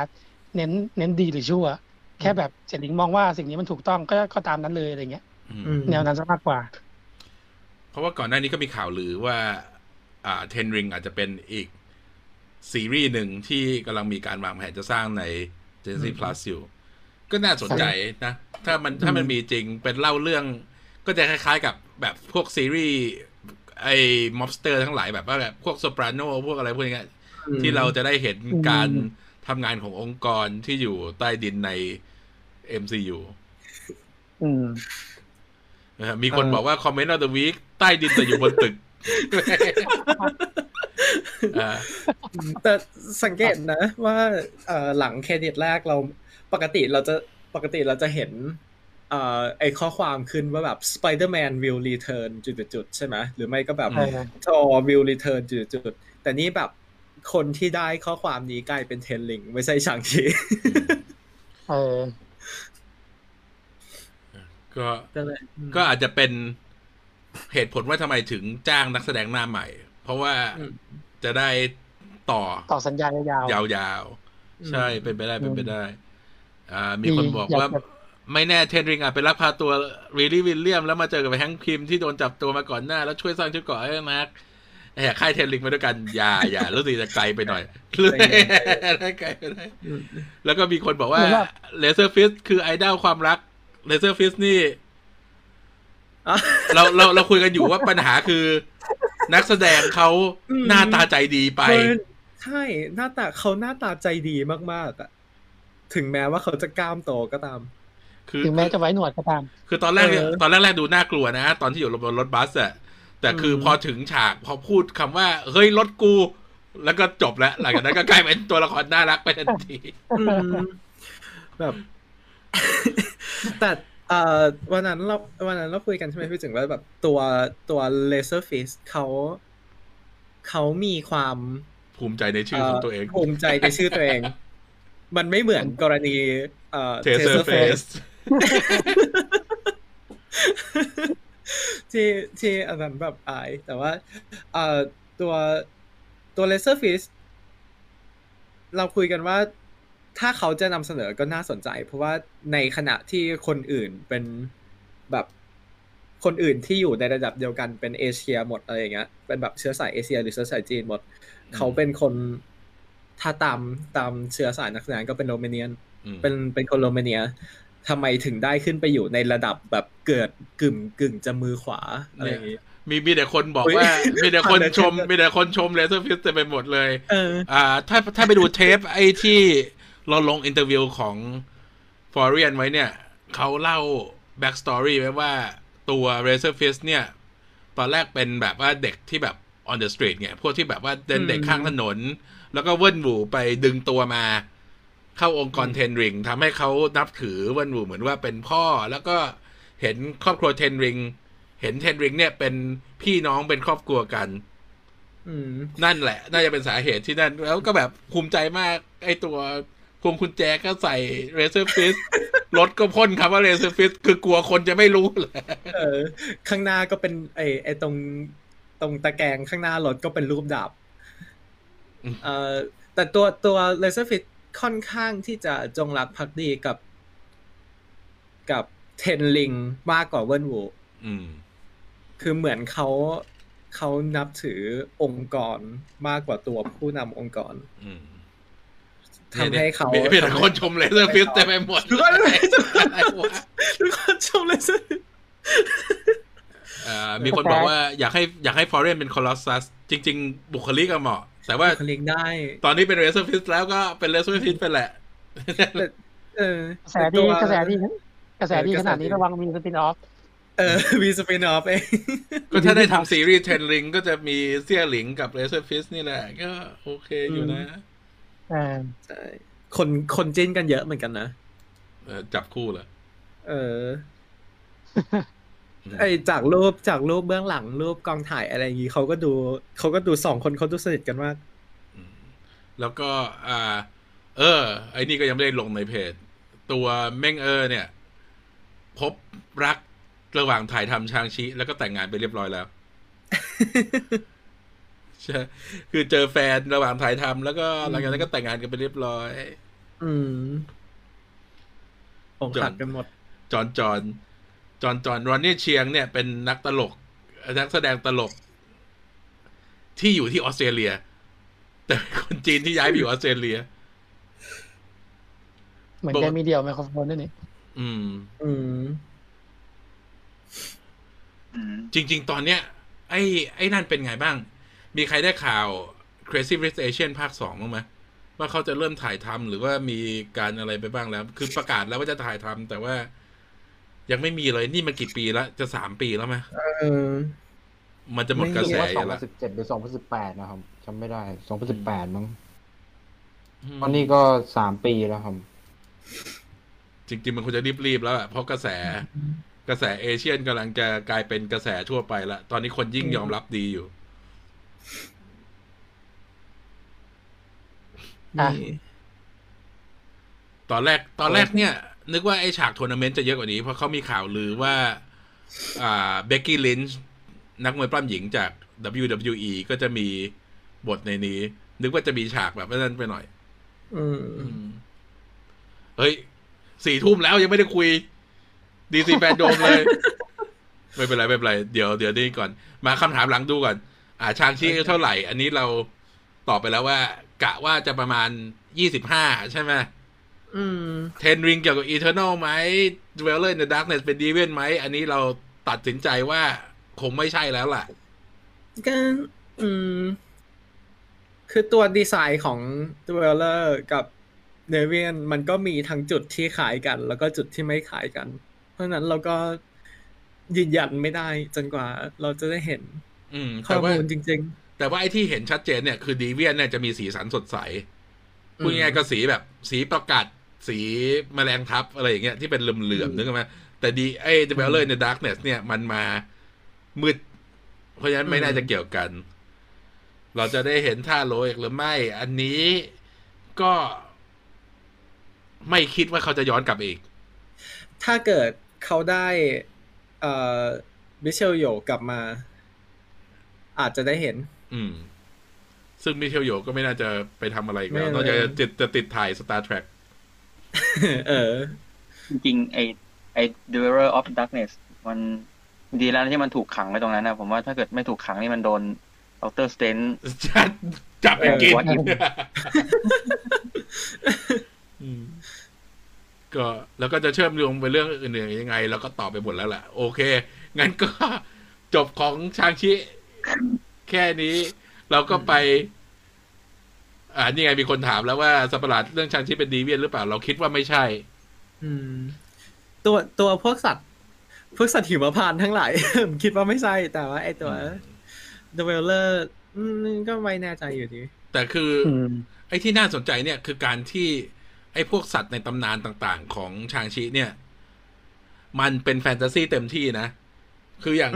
เน้นเน้นดีหรือชั่ว แค่แบบเจดหลิงมองว่าสิ่งนี้มันถูกต้องก็ก็ตามนั้นเลยอะไรเงี้ยอืมอืมแนวนั้นซะมากกว่า เพราะว่าก่อนหน้านี้ก็มีข่าวลือว่า อ่าเทนริงอาจจะเป็นอีกซีรีส์หนึ่งที่กำลังมีการวางแผนจะสร้างใน g e n อื z ม Plus อยู่ ก็น่าสนใจนะ ถ้ามันถ้ามันมีจริงเป็นเล่าเรื่องก็จะคล้ายๆกับแบบพวกซีรีส์ไอ้ม็อบสเตอร์ทั้งหลายแบบว่าแบบพวกโซปราโนพวกอะไรพวกนี้ที่เราจะได้เห็นการอืมทำงานขององค์กรที่อยู่ใต้ดินใน MCU อืมนะฮะมีคนเออบอกว่าคอมเมนต์ of the week ใต้ดินแต่อยู่บนตึกอ่า แต่สังเกตนะ ว่าเอ่อหลังเครดิตแรกเราปกติเราจะปกติเราจะเห็นเอ่อไอข้อความขึ้นว่าแบบ Spider-Man will return จุดๆๆใช่ไหมหรือไม่ก็แบบเออ Thor will return จุดๆๆแต่นี่แบบคนที่ได้ข้อความนี้กลายเป็นเทนลิงไม่ใช่ชางชีเออก็ก็เลยก็อาจจะเป็น เหตุผลว่าทำไมถึงจ้างนักแสดงหน้าใหม่ เพราะว่าอืมจะได้ต่อต่อสัญญายาวๆยาวๆ ใช่เป็นไปได้เป็นไปได้ อ่า มีดีคนบอกอยากว่าจะไม่แน่ Ten Rings อาจเป็นลักพาตัว Riri Williams แล้วมาเจอกับ Hank Pym ที่โดนจับตัวมาก่อนหน้า แล้วช่วยสร้างชุดเกราะให้นักแหกค่าย Ten Rings มาด้วยกัน อย่าอย่ารู้สึกจะไกลไปหน่อยได้ไกลไปได้อืมแล้วก็มีคนบอกว่าเหมือนแบบ Razor Fist คือไอดอลความรักRazor Fist นี่อะ เราเราเราคุยกันอยู่ว่าปัญหาคือ นักแสดงเขาอืมหน้าตาใจดีไปเออใช่หน้าตาเขาหน้าตาใจดีมากๆอะถึงแม้ว่าเขาจะกล้ามโตก็ตาม คือถึงแม้จะไว้หนวดก็ตาม คือตอนแรกเนี่ยเออตอนแรกๆดูน่ากลัวนะ ตอนที่อยู่บนรถบัสอะแต่คืออมพอถึงฉากพอพูดคำว่า เฮ้ยรถกู แล้วก็จบแล้ว หลังจากนั้นก็กลายเป็นตัวละครน่ารักไปทันทีอืมแบบแต่ เอ่อวันนั้นเราวันนั้นเราคุยกันใช่ไหมพี่ถึงว่าแบบตัวตัว laser fish เขาเขามีความภูมิใจในชื่อของตัวเอง ภูมิใจในชื่อตัวเอง มันไม่เหมือนกรณีเอ่อเทเซอ Taser ร์เฟ Face สที่ที่อันนั้นแบบอาย แต่ว่าเอ่อตัวตัว laser fish เราคุยกันว่า ถ้าเขาจะนำเสนอก็น่าสนใจ เพราะว่าในขณะที่คนอื่นเป็นแบบคนอื่นที่อยู่ในระดับเดียวกันเป็นเอเชียหมดอะไรอย่างเงี้ยเป็นแบบเชื้อสายเอเชีย หรือเชื้อสายจีนหมด เขาเป็นคนถ้าตามตามเชื้อสายนักแสดงก็เป็นโรมาเนียน เป็นเป็นคนโรมาเนียทำไมถึงได้ขึ้นไปอยู่ในระดับแบบเกิดกึ่งกึ่งจะมือขวาอะไรอย่างงี้มีมีแต่คนบอกอุ๊ยว่า มีแต่คนผ่านชมเลยมีแต่คนชม Razor Fist เต็มไปหมดเลยเอออ่า ถ้าถ้าไปดูเทปไอ้ที่ เราลง interview ของ Florian ไว้เนี่ยเขาเล่า backstory ไว้ว่าตัว Razor Fist เนี่ย ตอนแรกเป็นแบบว่าเด็กที่แบบ on the street เนี่ยพวกที่แบบว่าเดินเด็กข้างถนน แล้วก็เวิ้นหวูไปดึงตัวมา เข้าองค์กร Ten Rings ทำให้เขานับถือเวิ้นหวูเหมือนว่าเป็นพ่อ แล้วก็เห็นครอบครัว Ten Rings เห็น Ten Rings เนี่ยเป็นพี่น้องเป็นครอบครัวกันอืมนั่นแหละ น่าจะเป็นสาเหตุที่นั่น แล้วก็แบบภูมิใจมาก ไอตัว พวงกุญแจก็ใส่ Razor Fist รถก็พ่นคำว่า Razor Fist คือกลัวคนจะไม่รู้เลยเออข้างหน้าก็เป็นไอไอตรงตรงตะแกรงข้างหน้ารถก็เป็นรูปดาบอืมเอ่อแต่ตัวตัว Laser Fit ค่อนข้างที่จะจงรักภักดีกับ กับ Ten Rings มากกว่าเวิ้นหวูอืมคือเหมือนเขาเขานับถือองค์กรมากกว่าตัวผู้นำองค์กร อืม ทำให้เขามีมีแต่คนชม Razor F ist เต็มไปหมดทุกคนอะไรวะทุกคนชม Laser Fit อ่ามีคนบอกว่าอยากให้อยากให้ Florian เป็น Colossusจริง ๆ บุคลิกก็เหมาะ แต่ว่าคลิกได้ ตอนนี้เป็น Razor Fist แล้วก็เป็น Razor Fist ไปแหละแต่เออกระแสดีกระแสดีกระแสดีขนาดนี้ระวังมี spin-off เออมี s pin-off เองก็ถ้าได้ทำซีรีส์ Ten Rings ก็จะมีเซี่ยหลิงกับ Razor Fist นี่แหละ ก็โอเคอยู่นะเออใช่คนคนจิ้นกันเยอะเหมือนกันนะเออจับคู่เหรอเออไอจากรูปจากรูปเบื้องหลังรูปกองถ่ายอะไรอย่างงี้เขาก็ดูเขาก็ดูสองคนเขาดูสนิทกันมากอืมแล้วก็ อ่า เออ ไอ้นี่ก็ยังไม่ได้ลงในเพจ ตัวเม่งเออเนี่ย พบรักระหว่างถ่ายทำชางชิ แล้วก็แต่งงานไปเรียบร้อยแล้ว ใช่คือเจอแฟนระหว่างถ่ายทำแล้วก็หลังจากนั้นก็แต่งงานกันไปเรียบร้อย อืมผมขัดกันหมด จอนจอนจอนจอนรอนนี่เชียงเนี่ยเป็นนักตลก นักแสดงตลก ที่อยู่ที่ออสเตรเลีย แต่เป็นคนจีนที่ย้ายไปอยู่ออสเตรเลีย เหมือนบอกแกมีเดียวไมโครโฟนด้วยนี่อืมอืม อืมจริง ๆ ตอนเนี้ย ไอ้ ไอ้นั่นเป็นไงบ้าง มีใครได้ข่าว Crazy Rich Asian ภาคสองบ้างไหมว่าเขาจะเริ่มถ่ายทำหรือว่ามีการอะไรไปบ้างแล้ว คือประกาศแล้วว่าจะถ่ายทำแต่ว่ายังไม่มีเลยนี่มันกี่ปีแล้วจะสามปีแล้วไหมเออมันจะหมดกระรู้แสว่าอสองยู่พัแล้วนสิบเจ็ดหรือสองพันสิบแปดนะครับจำไม่ได้สองพันสิบแปดมั้งอืมตอนนี้ก็สามปีแล้วครับ จริงๆมันควรจะรีบๆแล้วอะเพราะกระแส กระแสเอเชียนกำลังจะกลายเป็นกระแสทั่วไปละตอนนี้คนยิ่งยอมรับดีอยู่ อะนี่ตอนแรกตอนแรกเนี่ย นึกว่าไอ้ฉากทัวร์นาเมนต์จะเยอะกว่านี้ เพราะเขามีข่าวลือว่า อ่า Becky Lynch นักมวยปล้ำหญิงจาก WWE ก็จะมีบทในนี้ นึกว่าจะมีฉากแบบนั้นไปหน่อย อืม อืม เฮ้ยสี่ทุ่มแล้วยังไม่ได้คุย DC FanDome เลย ไม่เป็นไร ไม่เป็นไร เดี๋ยวเดี๋ยวนี่ก่อน มาคำถามหลังดูก่อน อ่าชางชีเท่าไหร่ อันนี้เราตอบไปแล้วว่า กะว่าจะประมาณยี่สิบห้าใช่ไหมอืมเทนริงเกี่ยวกับอีเทอร์นลไหม Dweller in the Darkness เป็นดีเวนไหม อันนี้เราตัดสินใจว่าคงไม่ใช่แล้วล่ะก็อืม คือตัวดีไซน์ของ Dweller กับเนเวียนมันก็มีทั้งจุดที่ขายกัน แล้วก็จุดที่ไม่ขายกัน เพราะฉะนั้นเราก็ยืนยันไม่ได้จนกว่าเราจะได้เห็น อืมข้อแต่ว่ามูลจริงแต่ว่าไอ้ที่เห็นชัดเจนเนี่ยคือดีเวียนเนี่ยจะมีสีสันสดใสๆพูดง่ายๆก็สีแบบ สีประกาศสีแมลงทับอะไรอย่างเงี้ยที่เป็นเหลื่อมๆนึกออกไหมแต่ดีไอ้ Dweller in the Darkness เนี่ยมันมามืด เพราะฉะนั้นไม่น่าจะเกี่ยวกัน เราจะได้เห็นท่าโรอีกหรือไม่ อันนี้ก็ไม่คิดว่าเขาจะย้อนกลับอีก ถ้าเกิดเขาได้เอ่อมิเชลโยกลับมา อาจจะได้เห็น อืม ซึ่งมิเชลโยก็ไม่น่าจะไปทำอะไรอีกแล้ว ไม่เลยนอกจากจะติดจะติดถ่าย Star Trek เออ จริงๆไอไอ Dweller of Darkness มันดีแล้วที่มันถูกขังไว้ตรงนั้นนะผมว่าถ้าเกิดไม่ถูกขังนี่มันโดนดรสเตนจับจับไปกิน What if อืมก็แล้วก็จะเชื่อมโยงไปเรื่องอื่นๆยังไง แล้วก็ตอบไปหมดแล้วแหละโอเค งั้นก็ จบของชางชิ แค่นี้เราก็ไป อ่านี่ไงมีคนถามแล้วว่าสัตว์ประหลาดเรื่องชางชิเป็นดีเวียนหรือเปล่า เราคิดว่าไม่ใช่ อืม ตัวตัวพวกสัตว์ พวกสัตว์หิมพานต์ทั้งหลาย ผมคิดว่าไม่ใช่ แต่ว่าไอตัว The Dweller อืมก็ไม่แน่ใจอยู่ดี แต่คือออืมไอ้ที่น่าสนใจเนี่ยคือการที่ ไอ้พวกสัตว์ในตำนานต่างๆ ของ Shang-Chi เนี่ย มันเป็นแฟนตาซีเต็มที่นะ คืออย่าง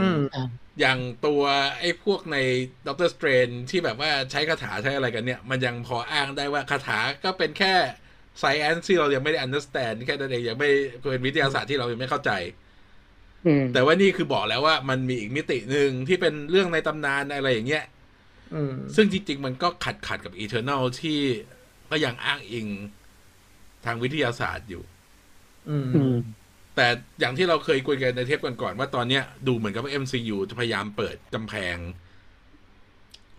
อืมอย่างตัวไอ้พวกใน Doctor Strange ที่แบบว่าใช้คาถาใช้อะไรกันเนี่ย มันยังพออ้างได้ว่าคาถาก็เป็นแค่ science ที่เรายังไม่ได้ understand แค่นั้นเองยังไม่เป็นวิทยาศาสตร์ที่เรายังไม่เข้าใจอืมแต่ว่านี่คือบอกแล้วว่ามันมีอีกมิติหนึ่งที่เป็นเรื่องในตำนานอะไรอย่างเงี้ยอืมซึ่งจริง ๆ มันก็ขัดขัดกับ Eternal ที่ก็ยังอ้างอิงทางวิทยาศาสตร์อยู่ อืมอืม แต่อย่างที่เราเคยคุยกันในเทปก่อนๆว่าตอนเนี้ยดูเหมือนกับว่า MCU จะพยายามเปิดกำแพง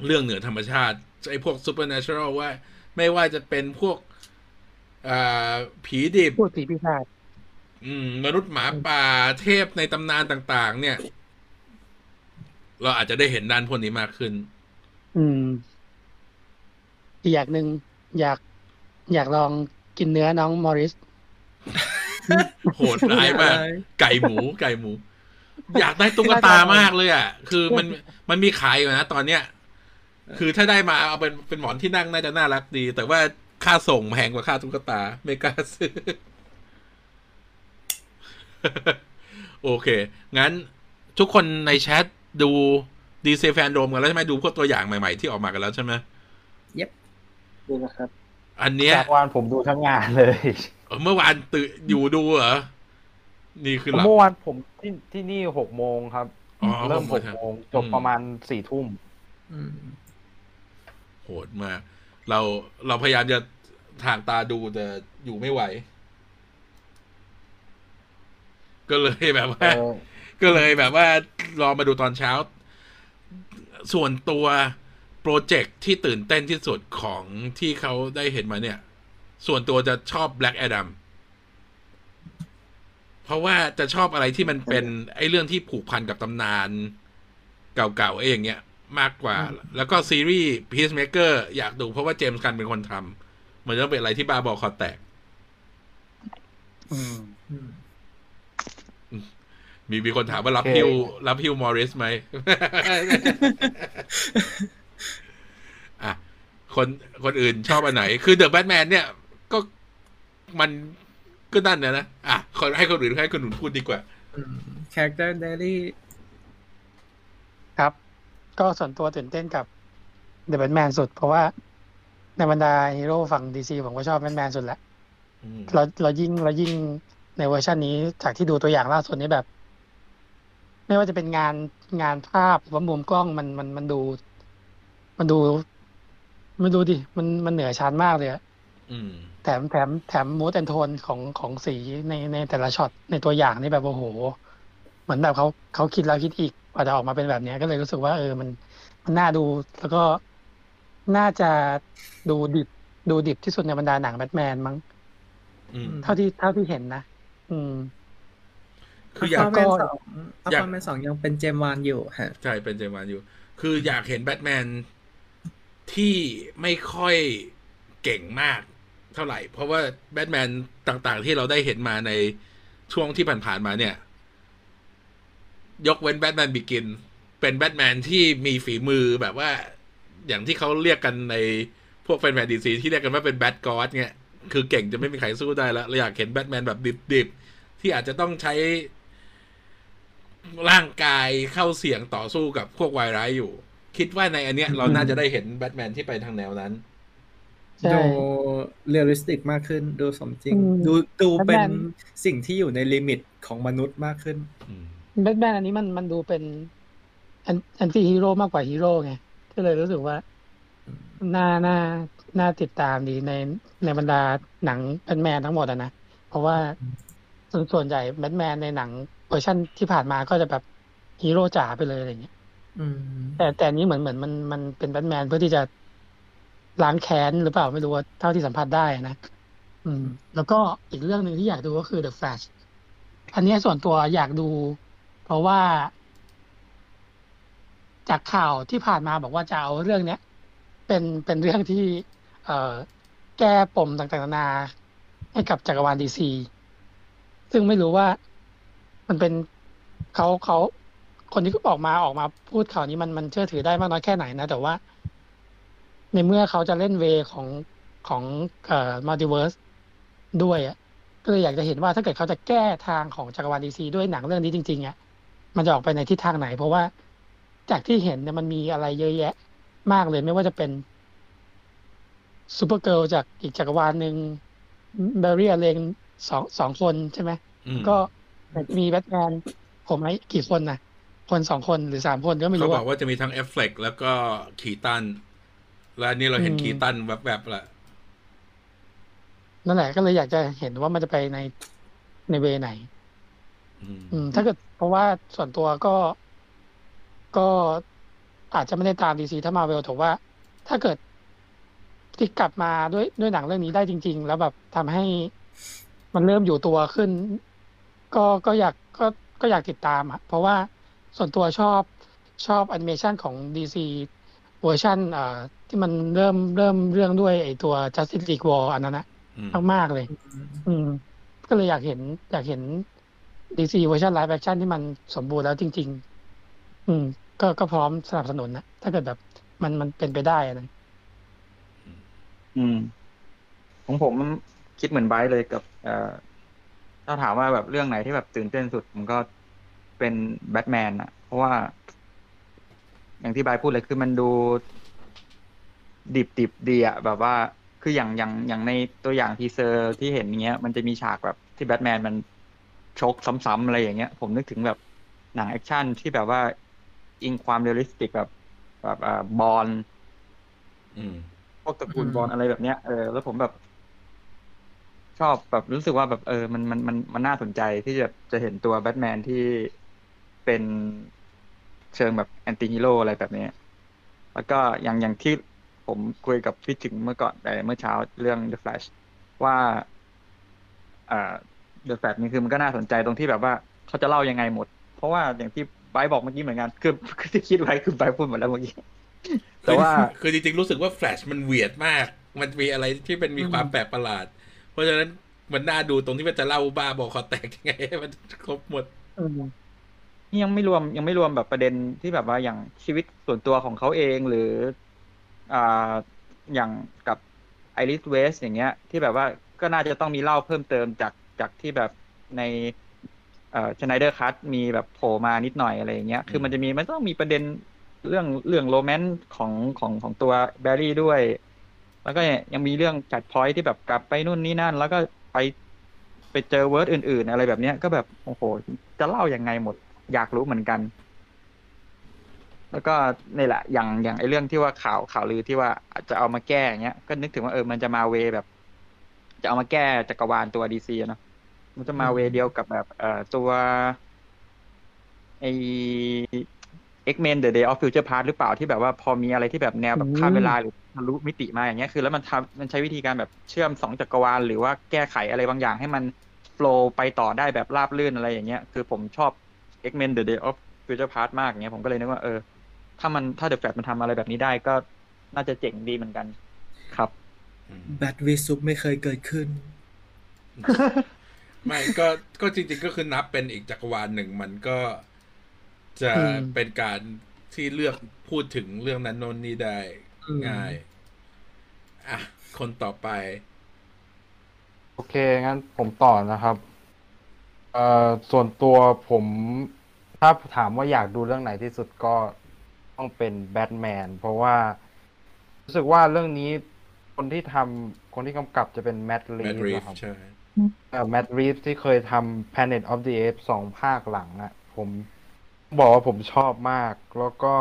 เรื่องเหนือธรรมชาติไอ้พวก supernatural ว่า ไม่ว่าจะเป็นพวกอ่าผีดิบพูดผีพิศาจอืมมนุษย์หมาป่าเทพในตำนานต่าง ๆ เนี่ย เราอาจจะได้เห็นด้านพวกนี้มากขึ้น อืมอีกอย่างหนึ่งอยากอยากลองกินเนื้อน้องมอริส โหดร้ายมากไก่หมูไก่หมู อยากได้ตุ๊กตามากเลยอะ คือมันมันมีขายอยู่นะตอนเนี้ย คือถ้าได้มาเอาเป็นเป็นหมอนที่นั่งน่าจะน่ารักดี แต่ว่าค่าส่งแพงกว่าค่าตุ๊กตา ไม่กล้าซื้อ โอเค งั้นทุกคนในแชทดูดีเซแฟนโดมกันแล้วใช่ไหมดูพวกตัวอย่างใหม่ๆที่ออกมากันแล้วใช่ไหม Yep ดูนะครับ อันเนี้ยจักรวาลผมดูทั้งงานเลย เมื่อวานตื่นอยู่ดูเหรอ นี่คือหลับเมื่อวานผมที่ที่นี่หกโมงครับอ๋อเริ่มหหกกโมงโมงจบอืมประมาณสี่ทุ่มอืมโหดมาก เราเราพยายามจะทางตาดูแต่อยู่ไม่ไหว ก็เลยแบบว่าเออก็เลยแบบว่า รอมาดูตอนเช้า ส่วนตัว โปรเจกต์ที่ตื่นเต้นที่สุดของที่เขาได้เห็นมาเนี่ย ส่วนตัวจะชอบ Black Adam เพราะว่าจะชอบอะไรที่มันเป็นไอ้เรื่องที่ผูกพันกับตำนานเก่าๆไอ้อย่างเงี้ยมากกว่า แล้วก็ซีรีส์ Peacemaker อยากดูเพราะว่าเจมส์กันเป็นคนทำมันต้องเป็นอะไรที่บ้าบอคอแตกอืมอืมมีมีคนถามว่ารับโอเคฮิวรับฮิวมอริสไหมอะ คนคนอื่นชอบอันไหน คือเดอะแบทแมนเนี่ย ก็มันก็นั่นนะนะ อะคนให้คนอื่นให้คนอื่นพูดดีกว่าอืม character diary ครับ ก็ส่วนตัวตื่นเต้นกับเดอะแบทแมนสุด เพราะว่าในบรรดาฮีโร่ฝั่งดีซีผมก็ชอบแบทแมนสุดแหละอืมเราเรายิ่งเรายิ่งในเวอร์ชันนี้จากที่ดูตัวอย่างล่าสุดนี้แบบ ไม่ว่าจะเป็นงานงานภาพหรือว่ามุมกล้องมันมันมันดู มันดู มันดูดิ มันมันเหนือชั้นมากเลยอะอืมแถมแถมแถมมูดแอนโทนของของสีในในแต่ละช็อตในตัวอย่างนี่แบบโอ้โห เหมือนแบบเขาเขาคิดแล้วคิดอีกกว่าจะออกมาเป็นแบบเนี้ยก็เลยรู้สึกว่าเออมันมันน่าดูแล้วก็น่าจะดูดิบดูดิบที่สุดในบรรดาหนังแบทแมนมั้งอืมเท่าที่เท่าที่เห็นนะอืม คืออยาก Aquaman ก็สองอยาก Aquaman สองยังเป็น James Wan อยู่ฮะใช่เป็น James Wan อยู่ คืออยากเห็นแบทแมน ที่ไม่ค่อยเก่งมากเท่าไหร่ เพราะว่าแบทแมนต่างๆ ที่เราได้เห็นมาในช่วงที่ผ่านๆมาเนี่ย ยกเว้น Batman Begins เป็นแบทแมนที่มีฝีมือแบบว่า อย่างที่เขาเรียกกันในพวกแฟนๆ DC ที่เรียกกันว่าเป็น Bat-God เนี่ยคือเก่งจะไม่มีใครสู้ได้แล้วเราอยากเห็นแบทแมนแบบดิบๆ ที่อาจจะต้องใช้ร่างกายเข้าเสี่ยงต่อสู้กับพวกวายร้ายอยู่ คิดว่าในอันเนี้ยเราน่าจะได้เห็นแบทแมนที่ไปทางแนวนั้นใช่ดู realistic มากขึ้น ดูสมจริงอืมดูดูเป็น Batman สิ่งที่อยู่ใน limit ของมนุษย์มากขึ้นอืมแบทแมนอันนี้มันมันดูเป็น anti-hero มากกว่าฮีโร่ไงก็เลยรู้สึกว่าน่าน่าน่าติดตามดีในในบรรดาหนังแบทแมนทั้งหมดอะนะ เพราะว่าส่วนส่วนใหญ่แบทแมนในหนังเวอร์ชันที่ผ่านมาก็จะแบบฮีโร่จ๋าไปเลยอะไรอย่างเงี้ยอืม แต่แต่อันนี้เหมือนเหมือนมันมันเป็นแบทแมนเพื่อที่จะล้างแค้นหรือเปล่าไม่รู้ว่าเท่าที่สัมผัสได้นะอืม แล้วก็อีกเรื่องหนึ่งที่อยากดูก็คือ The Flash อันเนี้ยส่วนตัวอยากดู เพราะว่า จากข่าวที่ผ่านมาบอกว่าจะเอาเรื่องเนี้ยเป็นเป็นเรื่องที่ เอ่อ แก้ปมต่างๆนานา ให้กับจักรวาลดีซีซึ่งไม่รู้ว่ามันเป็นเขาเขา คนที่ออกมาออกมาพูดข่าวนี้มันมันเชื่อถือได้มากน้อยแค่ไหนนะ แต่ว่า ในเมื่อเขาจะเล่น way ของของเอ่อ multiverse ด้วยอะก็เลยอยากจะเห็นว่าถ้าเกิดเขาจะแก้ทางของจักรวาลดีซีด้วยหนังเรื่องนี้จริงๆอะมันจะออกไปในทิศทางไหน เพราะว่าจากที่เห็นเนี่ยมันมีอะไรเยอะแยะ มากเลยไม่ว่าจะเป็นซูเปอร์เกิลจากอีกจักรวาลหนึ่งแบร์รี่อเลงสองสองคนใช่ไหมอืมก็มีแบทแมนผมไหมกี่คนนะ คนสองคนหรือสามคนก็ไม่เขารู้บอะอกว่าจะมีทั้งเอฟเฟกแล้วก็คีตัน และอันนี้เราเห็นอืมคีตันแบบๆละนั่นแหละก็เลยอยากจะเห็นว่ามันจะไปในใน way ไหนอืมอืม ถ้าเกิดเพราะว่าส่วนตัวก็ก็อาจจะไม่ได้ตามดีซีเท่ามาร์เวลแต่ว่า ถ้าเกิดที่กลับมาด้วยด้วยหนังเรื่องนี้ได้จริง ๆ แล้วแบบทำให้มันเริ่มอยู่ตัวขึ้น ก็ก็อยากก็ก็อยากติดตามอะเพราะว่า ส่วนตัวชอบชอบแอนิเมชันของ DC เวอร์ชันอ่าที่มันเริ่มเริ่มเรื่องด้วยไอตัว Justice League War อันนั้นนะอืมมากๆเลย อืม ก็เลยอยากเห็น อยากเห็น DC เวอร์ชัน live action ที่มันสมบูรณ์แล้วจริง ๆ อืม ก็ก็พร้อมสนับสนุนนะ ถ้าเกิดแบบมันมันเป็นไปได้อะนะอืม ของผมคิดเหมือนไบรท์เลยกับ เอ่อถ้าถามว่าแบบเรื่องไหนที่แบบตื่นเต้นสุดผมก็ เป็นแบทแมนอะเพราะว่า อย่างที่ไบรท์พูดเลยคือมันดู ดิบดิบดีอะแบบว่าคืออย่างอย่างอย่างในตัวอย่าง teaser ที่เห็นอย่างเงี้ย มันจะมีฉากแบบที่แบทแมนมันชกซ้ำๆอะไรอย่างเงี้ย ผมนึกถึงแบบหนังแอคชั่นที่แบบว่าอิงความ realistic แบบแบบอ่า Bourne อืมพวกตระกูลอืม Bourne อะไรแบบเนี้ยเออแล้วผมแบบ ชอบแบบรู้สึกว่าแบบเออ มันมันมันมันน่าสนใจที่จะจะเห็นตัวแบทแมนที่ เป็นเชิงแบบ anti-hero อะไรแบบเนี้ยแล้วก็อย่างอย่างที่ผมคุยกับพี่ถึงเมื่อก่อนแต่เมื่อเช้าเรื่อง The Flash ว่าอ่า The Flash นี่คือมันก็น่าสนใจตรงที่แบบว่าเขาจะเล่ายังไงหมด เพราะว่าอย่างที่ไบร์ทบอกเมื่อกี้เหมือนกันคือคือที่คิดไว้คือไบร์ทพูดหมดแล้วเมื่อกี้แต่ว่าคือคือจริงๆรู้สึกว่าแฟลชมัน weird มาก มันมีอะไรที่เป็นมีความแปลกประหลาด เพราะฉะนั้นมันน่าดูตรงที่มันจะเล่าบ้าบอคอแตกยังไงให้มันครบหมด นี่ยังไม่รวมยังไม่รวมแบบประเด็นที่แบบว่าอย่างชีวิตส่วนตัวของเขาเองหรืออ่าอย่างกับไอริสเวสต์อย่างเงี้ย ที่แบบว่าก็น่าจะต้องมีเล่าเพิ่มเติมจากจากที่แบบในเอ่อ Snyder Cut มีแบบโผล่มานิดหน่อยอะไรอย่างเงี้ย คือมันจะมีมันต้องมีประเด็นเรื่องเรื่อง romance ของของของตัวแบร์รี่ด้วย แล้วก็ยังมีเรื่องจัดพอยที่แบบกลับไปนู่นนี่นั่น แล้วก็ไปไปเจอ world อื่น ๆ อะไรแบบเนี้ยก็แบบโอ้โหจะเล่ายังไงหมด อยากรู้เหมือนกัน แล้วก็นี่แหละ อย่างอย่างไอ้เรื่องที่ว่าข่าวข่าวลือที่ว่าอาจจะเอามาแก้อย่างเงี้ย ก็นึกถึงว่าเออมันจะมา way แบบ จะเอามาแก้จักรวาลตัวดีซีเนาะมันจะมา way เดียวกับแบบ เอ่อตัวไอ X-Men The Day of Future Past หรือเปล่าที่แบบว่าพอมีอะไรที่แบบแนวแบบข้ามเวลาหรือทะลุมิติมาอย่างเงี้ยคือแล้วมันทำมันใช้วิธีการแบบเชื่อมสองจักรวาลหรือว่าแก้ไขอะไรบางอย่างให้มันโฟล์ไปต่อได้แบบราบรื่นอะไรอย่างเงี้ย คือผมชอบ X-Men The Day of Future Past มากอย่างเงี้ยผมก็เลยนึกว่าเออ ถ้ามันถ้า The Flash มันทำอะไรแบบนี้ได้ก็น่าจะเจ๋งดีเหมือนกัน ครับแบทวีซุปไม่เคยเกิดขึ้น ไม่ก็ก็จริง ๆ ก็คือนับเป็นอีกจักรวาลหนึ่งมันก็จะอืมเป็นการที่เลือกพูดถึงเรื่องนั้นโน้นนี่ได้อืมง่าย อะ คนต่อไป โอเค งั้นผมต่อนะครับ เอ่อส่วนตัวผมถ้าถามว่าอยากดูเรื่องไหนที่สุดก็ต้องเป็นแบทแมนเพราะว่า รู้สึกว่าเรื่องนี้คนที่ทำคนที่กำกับจะเป็นแมดลีแมฟดรีฟนะครับใช่ แมดรีฟที่เคยทำ Planet of the Apes สองภาคหลังอะผมบอกว่าผมชอบมาก แล้วก็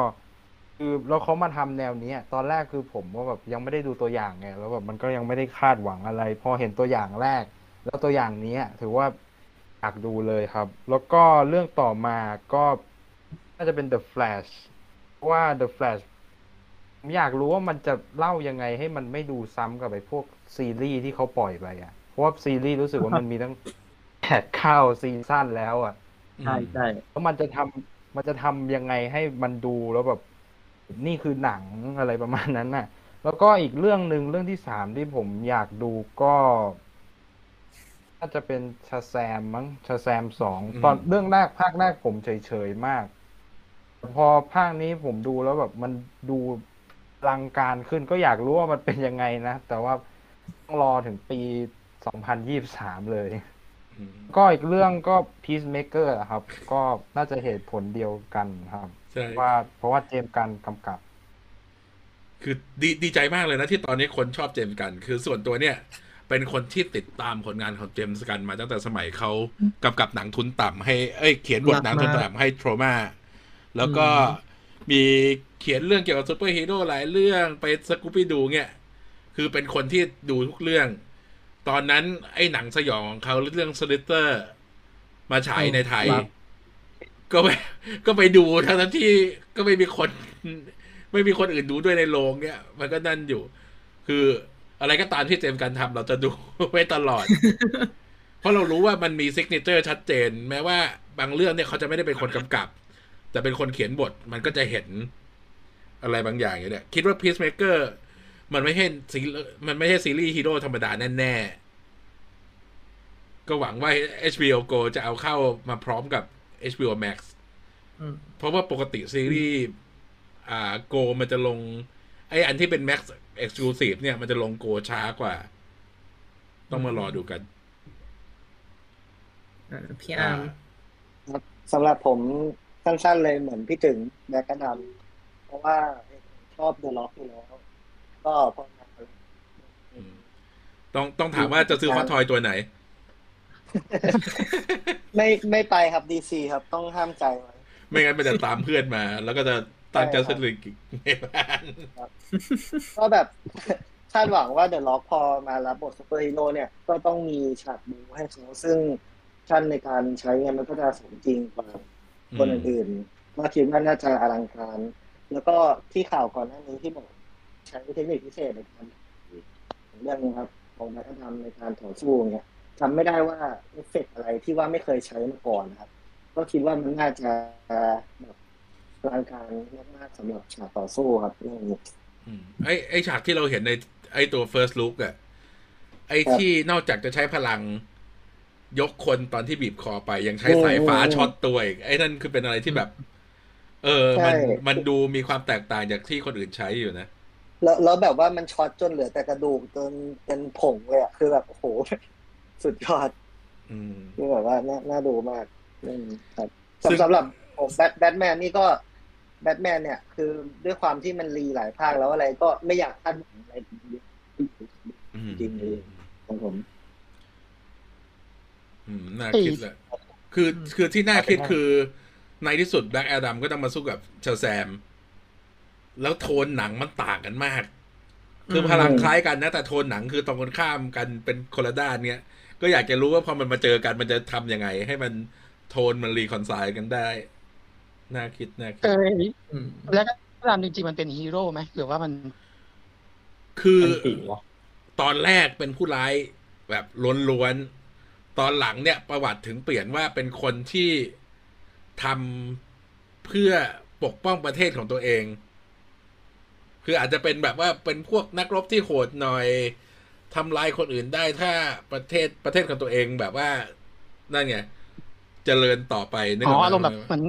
คือแล้วเขามาทำแนวเนี้ย ตอนแรกคือผมว่าแบบยังไม่ได้ดูตัวอย่างไงแล้วแบบมันก็ยังไม่ได้คาดหวังอะไร พอเห็นตัวอย่างแรก แล้วตัวอย่างเนี้ย ถือว่า อยากดูเลยครับ แล้วก็เรื่องต่อมาก็น่าจะเป็น The Flash เพราะว่า The Flash ผมอยากรู้ว่ามันจะเล่ายังไงให้มันไม่ดูซ้ำกับไอ้พวกซีรีส์ที่เขาปล่อยไปอะ เพราะว่าซีรีส์รู้สึกว่ามันมีตั้งแปดเข้าซีซั่นแล้วอะ ใช่ใช่แล้วมันจะทำมันจะทำยังไงให้มันดูแล้วแบบ นี่คือหนังอะไรประมาณนั้นน่ะ แล้วก็อีกเรื่องหนึ่งเรื่องที่สามที่ผมอยากดูก็ น่าจะเป็นชาแซมมั้งชาแซมสองอืมตอนเรื่องแรกภาคแรกผมเฉยๆมาก พอภาคนี้ผมดูแล้วแบบมันดูอลังการขึ้นก็อยากรู้ว่ามันเป็นยังไงนะ แต่ว่าต้องรอถึงปีสองพันยี่สามเลย อืมก็อีกเรื่องก็ Peacemaker อะครับ ก็น่าจะเหตุผลเดียวกันครับ ใช่ ว่าเพราะว่าเจมส์กันน์กำกับ คือดีดีใจมากเลยนะที่ตอนนี้คนชอบเจมส์กันน์ คือส่วนตัวเนี่ย เป็นคนที่ติดตามผลงานของเจมส์กันน์มาตั้งแต่สมัยเขากำกับหนังทุนต่ำให้เอ้ยเขียนบทหนังทุนต่ำให้ Troma แล้วก็มีเขียนเรื่องเกี่ยวกับซูเปอร์ฮีโร่หลายเรื่องไปสกูปี้ดูเนี่ยคือเป็นคนที่ดูทุกเรื่อง ตอนนั้นไอ้หนังสยองของเขาเรื่อง Slither มาฉายในไทยครับก็ไปก็ไปดูทั้งที่ก็ไม่มีคน ไม่มีคนอื่นดูด้วยในโรงเนี่ยมันก็นั่นอยู่ คือ อะไรก็ตามที่ James Gunn ทำเราจะดูไว้ตลอด เพราะเรารู้ว่ามันมี signature ชัดเจน แม้ว่าบางเรื่องเนี่ยเขาจะไม่ได้เป็นคนกำกับ แต่เป็นคนเขียนบทมันก็จะเห็นอะไรบางอย่างอยู่เนี่ย คิดว่า Peacemaker มันไม่ใช่ซีมันไม่ใช่ซีรีส์ฮีโร่ธรรมดาแน่ๆ ก็หวังว่า HBO Go จะเอาเข้ามาพร้อมกับ HBO Max อืมเพราะว่าปกติซีรีส์อ่าโกมันจะลง ไออันที่เป็น Max Exclusive เนี่ย มันจะลงโกช้ากว่า ต้องมารอดูกันอ่าพี่อาร์มสำหรับผมสั้นๆเลยเหมือนพี่ถึง Black Adam เพราะว่าชอบ The Rock อยู่แล้วก็พอมาอืมต้องต้องถามว่าจะซื้อคอสทอยตัวไหน ไม่ไม่ไปครับ DC ครับต้องห้ามใจไว้ ไม่งั้นมันจะตามเพื่อนมา แล้วก็จะ ตั้ง Justice League ในบ้านก็แบบคาดหวังว่า The Rock พอมารับบทซูเปอร์ฮีโร่เนี่ย ก็ต้องมีฉากบู๊ให้เขาซึ่งชั้นในการใช้เนี่ยมันก็จะสมจริงกว่าคนอื่นๆก็คิดว่าน่าจะอลังการ แล้วก็ที่ข่าวก่อนหน้านี้ที่บอกใช้เทคนิคพิเศษในการเรื่องนี้ครับของนักธรรมในการต่อสู้เนี่ยจำไม่ได้ว่าเอฟเฟกต์อะไรที่ว่าไม่เคยใช้มาก่อนนะครับ ก็คิดว่ามันน่าจะแบบ อลังการมากๆสำหรับฉากต่อสู้ครับเรื่องนี้อืมไอไอฉากที่เราเห็นในไอตัว first look อะไอครับที่นอกจากจะใช้พลังยกคนตอนที่บีบคอไป ยังใช้สายฟ้าโอ้โหช็อตตัวอีก ไอ้นั่นคือเป็นอะไรที่แบบ เออใช่มันมันดูมีความแตกต่างจากที่คนอื่นใช้อยู่นะ แล้วแล้วแบบว่ามันช็อตจนเหลือแต่กระดูกจนเป็นผงเลยอะคือแบบโอ้โหสุดยอด อืมคือแบบว่าน่าน่าดูมากอืมครับซึ่งสำหรับผมแบทแบทแมนนี่ก็ แบทแมนเนี่ย คือด้วยความที่มัน re หลายภาคแล้วอะไรก็ไม่อยากคาดหวังอะไรอืมจริงเลยของผม อืมน่าคิดแหละคือคือที่น่าคิดคือ ในที่สุด Black Adam ก็ต้องมาสู้กับ Shazam แล้วโทนหนังมันต่างกันมาก คือพลังคล้ายกันนะ แต่โทนหนังคือตรงกันข้ามกันเป็นคนละด้านเนี้ย ก็อยากจะรู้ว่าพอมันมาเจอกันมันจะทำยังไง ให้มันโทนมัน reconcile กันได้ น่าคิดน่าคิดเอออืมแล้วก็ตามจริงๆมันเป็นฮีโร่ไหมหรือว่ามัน คือเป็นสีวะตอนแรกเป็นผู้ร้ายแบบล้วนๆ ตอนหลังเนี่ย ประวัติถึงเปลี่ยนว่าเป็นคนที่ทำเพื่อปกป้องประเทศของตัวเอง คืออาจจะเป็นแบบว่าเป็นพวกนักรบที่โหดหน่อยทำลายคนอื่นได้ถ้าประเทศประเทศของตัวเองแบบว่า นั่นไงเจริญต่อไปนึกอ๋อออกไหอารมณ์แบบเหมือน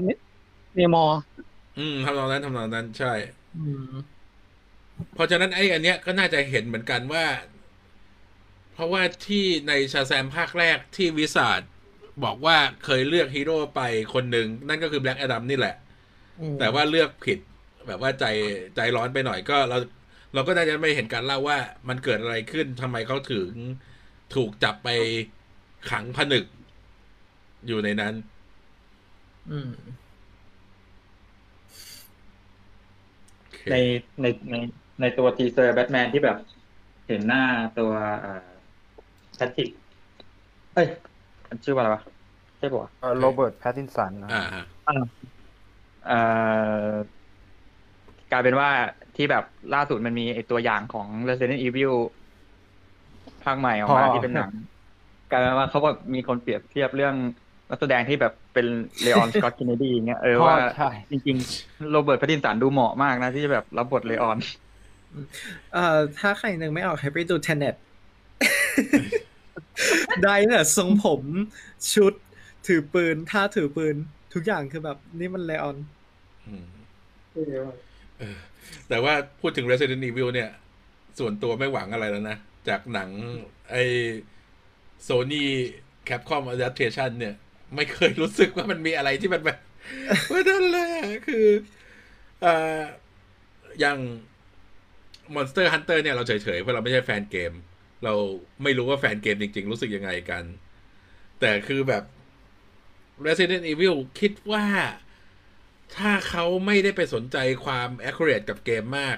เนมอร์อืมทำนองนั้นทำนองนั้นใช่ อืม เพราะฉะนั้นไอ้อันเนี้ยก็น่าจะเห็นเหมือนกันว่า เพราะว่าที่ใน Shazam ภาคแรกที่ wizard บอกว่าเคยเลือกฮีโร่ไปคนหนึ่งนั่นก็คือ Black Adam นี่แหละอืมแต่ว่าเลือกผิดแบบว่าใจใจร้อนไปหน่อยก็เราเราก็น่าจะไม่เห็นการเล่าว่ามันเกิดอะไรขึ้นทำไมเขาถึงถูกจับไปขังผนึกอยู่ในนั้น อืม โอเค ในในในในตัว teaser แบทแมนที่แบบ เห็นหน้าตัวแพทริกเอ้ยมันชื่อว่าอะไรวะใช่ปะวะโรเบิร์ตแพตตินสันนะอ่าฮะเอ่อกลายเป็นว่าที่แบบล่าสุดมันมีไอตัวอย่างของ Resident Evil ภาคใหม่ออกมาที่เป็นหนังกลายเป็นว่าเขาแบบมีคนเปรียบเทียบเรื่อง นักแสดงที่แบบเป็นเลออนสกอต k เ n นดีอย่างเงี้ยเออว่าใช่จริงๆ โรเบิร์ตแพตตินสันดูเหมาะมากนะ ที่จะแบบรับบทเลออน เอ่อถ้าใครนึกไม่ออกให้ไปดู Tenet ได้เนี่ยทรงผมชุด ถือปืนท่าถือปืน ทุกอย่างคือแบบ นี่มันเลออนอืมเออแต่ว่าพูดถึง Resident Evil เนี่ย ส่วนตัวไม่หวังอะไรแล้วนะ จากหนังไอ้ Sony Capcom Adaptation เนี่ย ไม่เคยรู้สึกว่ามันมีอะไรที่มันแบบว่านั่นแหละคือเอ่ออย่าง Monster Hunter เนี่ยเราเฉยๆเพราะเราไม่ใช่แฟนเกม เราไม่รู้ว่าแฟนเกมจริง ๆ รู้สึกยังไงกัน แต่คือแบบ Resident Evil คิดว่าถ้าเขาไม่ได้ไปสนใจความ accurate กับเกมมาก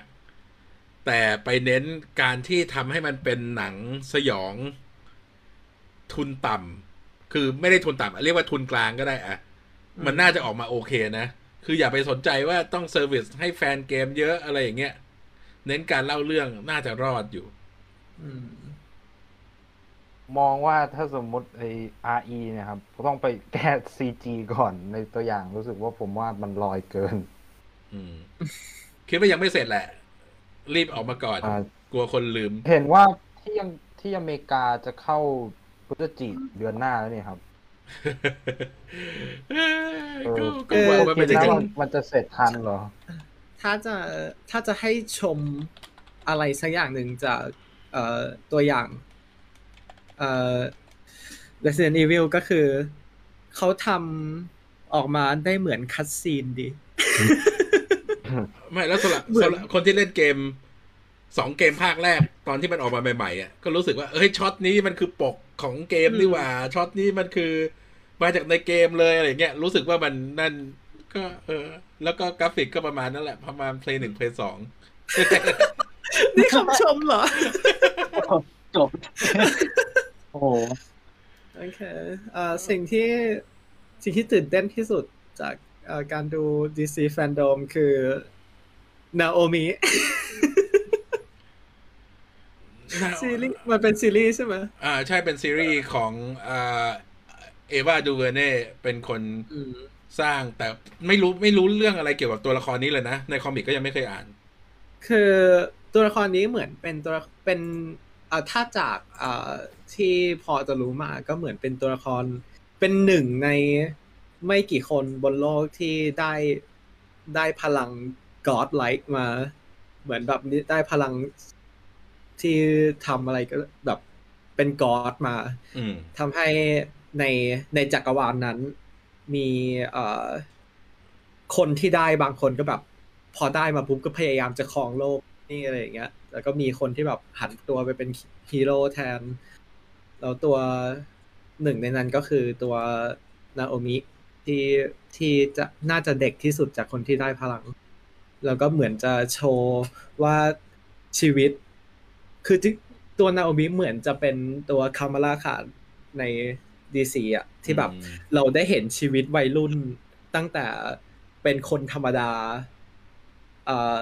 แต่ไปเน้นการที่ทำให้มันเป็นหนังสยองทุนต่ำ คือไม่ได้ทุนต่ำเรียกว่าทุนกลางก็ได้อะมันน่าจะออกมาโอเคนะ คืออย่าไปสนใจว่าต้อง service ให้แฟนเกมเยอะอะไรอย่างเงี้ย เน้นการเล่าเรื่องน่าจะรอดอยู่อืมมองว่าถ้าสมมุติไอ้ RE เนะครับก็ต้องไปแก้ CG ก่อนในตัวอย่างรู้สึกว่าผมว่ามันลอยเกินอืมคิดว่ายังไม่เสร็จแหละ รีบออกมาก่อนอ่ากลัวคนลืม เห็นว่าที่ยังที่อเมริกาจะเข้า พฤศจิกเดือนหน้าแล้วนี่ครับเออเออก็ก็หวังว่าคิมันดจะว่ายังมันมันจะเสร็จทันเหรอ ถ้าจะถ้าจะให้ชมอะไรสักอย่างหนึ่งจากเอ่อตัวอย่างเอ่อ Resident Evil ก็คือ เขาทำออกมาได้เหมือน cutscene ดี ไม่แล้วสำหรับเหมือนสำหรับคนที่เล่นเกมสองเกมภาคแรกตอนที่มันออกมาใหม่ๆอะก็รู้สึกว่าเอ้ยช็อตนี้มันคือปก ของเกมนี่หว่าช็อตนี้มันคือมาจากในเกมเลยอะไรเงี้ยรู้สึกว่ามันนั่นก็เออ แล้วก็กราฟิกก็ประมาณนั่นแหละ ประมาณเพลย์หนึ่งเพลย์สองนี่คำชมเหรอ จบ โอ้โหโอเคเอ่อสิ่งที่สิ่งที่ตื่นเต้นที่สุดจากเอ่อการดู DC Fandom คือนาโอมิ ซีรีส์มันเป็นซีรีส์ใช่ไหมอ่าใช่เป็นซีรีส์ของอ่าเอวาดูเวเน่เป็นคนอืมสร้างแต่ไม่รู้ไม่รู้เรื่องอะไรเกี่ยวกับตัวละครนี้เลยนะ ในคอมิกก็ยังไม่เคยอ่าน คือตัวละครนี้เหมือนเป็นตัวเป็นเอ่อถ้าจากเอ่อที่พอจะรู้มาก็เหมือนเป็นตัวละครเป็นหนึ่งในไม่กี่คนบนโลกที่ได้ได้พลัง God like มา เหมือนแบบได้พลัง ที่ทำอะไรก็แบบเป็น God มาอืมทำให้ในในจักรวาลนั้น มีเอ่อคนที่ได้บางคนก็แบบ พอได้มาปุ๊บก็พยายามจะครองโลกนี่อะไรอย่างเงี้ย แล้วก็มีคนที่แบบหันตัวไปเป็นฮีโร่แทน แล้วตัวหนึ่งในนั้นก็คือตัวนาโอมิที่ที่จะน่าจะเด็กที่สุดจากคนที่ได้พลัง แล้วก็เหมือนจะโชว์ว่าชีวิต คือที่ตัวนาโอมิเหมือนจะเป็นตัวคามาราขาในDC อะที่แบบอืมเราได้เห็นชีวิตวัยรุ่นตั้งแต่เป็นคนธรรมดาเอ่อ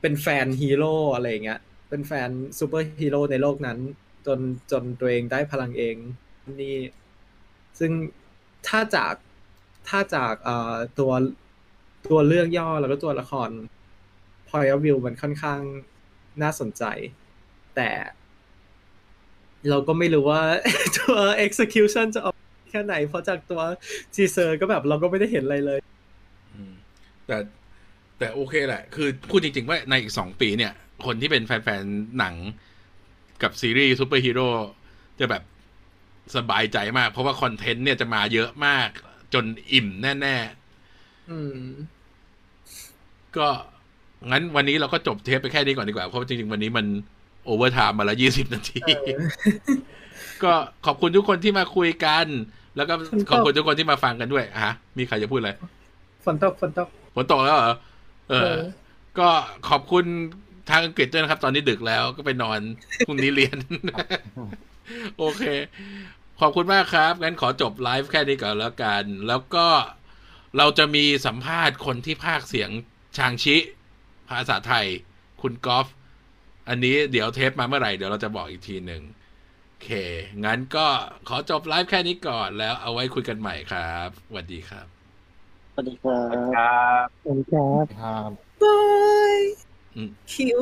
เป็นแฟนฮีโร่อะไรอย่างเงี้ย เป็นแฟนซูเปอร์ฮีโร่ในโลกนั้น จนจนตัวเองได้พลังเองนี่ซึ่งถ้าจากถ้าจากเอ่อตัวตัวเรื่องย่อแล้วก็ตัวละคร point of view มันค่อนข้างน่าสนใจ แต่เราก็ไม่รู้ว่าตัว execution จะออกแค่ไหน เพราะจากตัว teaser ก็แบบเราก็ไม่ได้เห็นอะไรเลยแต่แต่โอเคแหละ คือพูดจริง ๆ ว่าในอีกสองปีเนี่ย คนที่เป็นแฟน ๆ หนังกับซีรีส์ซูเปอร์ฮีโร่จะแบบสบายใจมาก เพราะว่า content เนี่ยจะมาเยอะมากจนอิ่มแน่อืมๆก็งั้นวันนี้เราก็จบเทปไปแค่นี้ก่อนดีกว่า เพราะจริง ๆ วันนี้มัน overtime มาแล้วยี่สิบนาทีเออก็ขอบคุณทุกคนที่มาคุยกัน แล้วก็ขขออบบคุคุณณทุกคนที่มาฟังกันด้วยฮะ มีใครจะพูดอะไร ฝนตก ฝนตก ฝนตกแล้วเหรอเอเอออ ก็ขอบคุณทางอังกฤษด้วยนะครับ ตอนนี้ดึกแล้วก็ไปนอนพรุ่งนี้เรียน โอเค ขอบคุณมากครับ งั้นขอจบไลฟ์แค่นี้ก่อนแล้วกัน แล้วก็เราจะมีสัมภาษณ์คนที่ภาคเสียงชางชิ ภาษาไทย คุณกอล์ฟ อันนี้เดี๋ยวเทปมาเมื่อไหร่ เดี๋ยวเราจะบอกอีกทีหนึ่งโอเค งั้นก็ขอจบไลฟ์แค่นี้ก่อนแล้วเอาไว้คุยกันใหม่ครับสวัสดีครับสวัสดีครับครับสวัสดีครับครับบายอืมคิว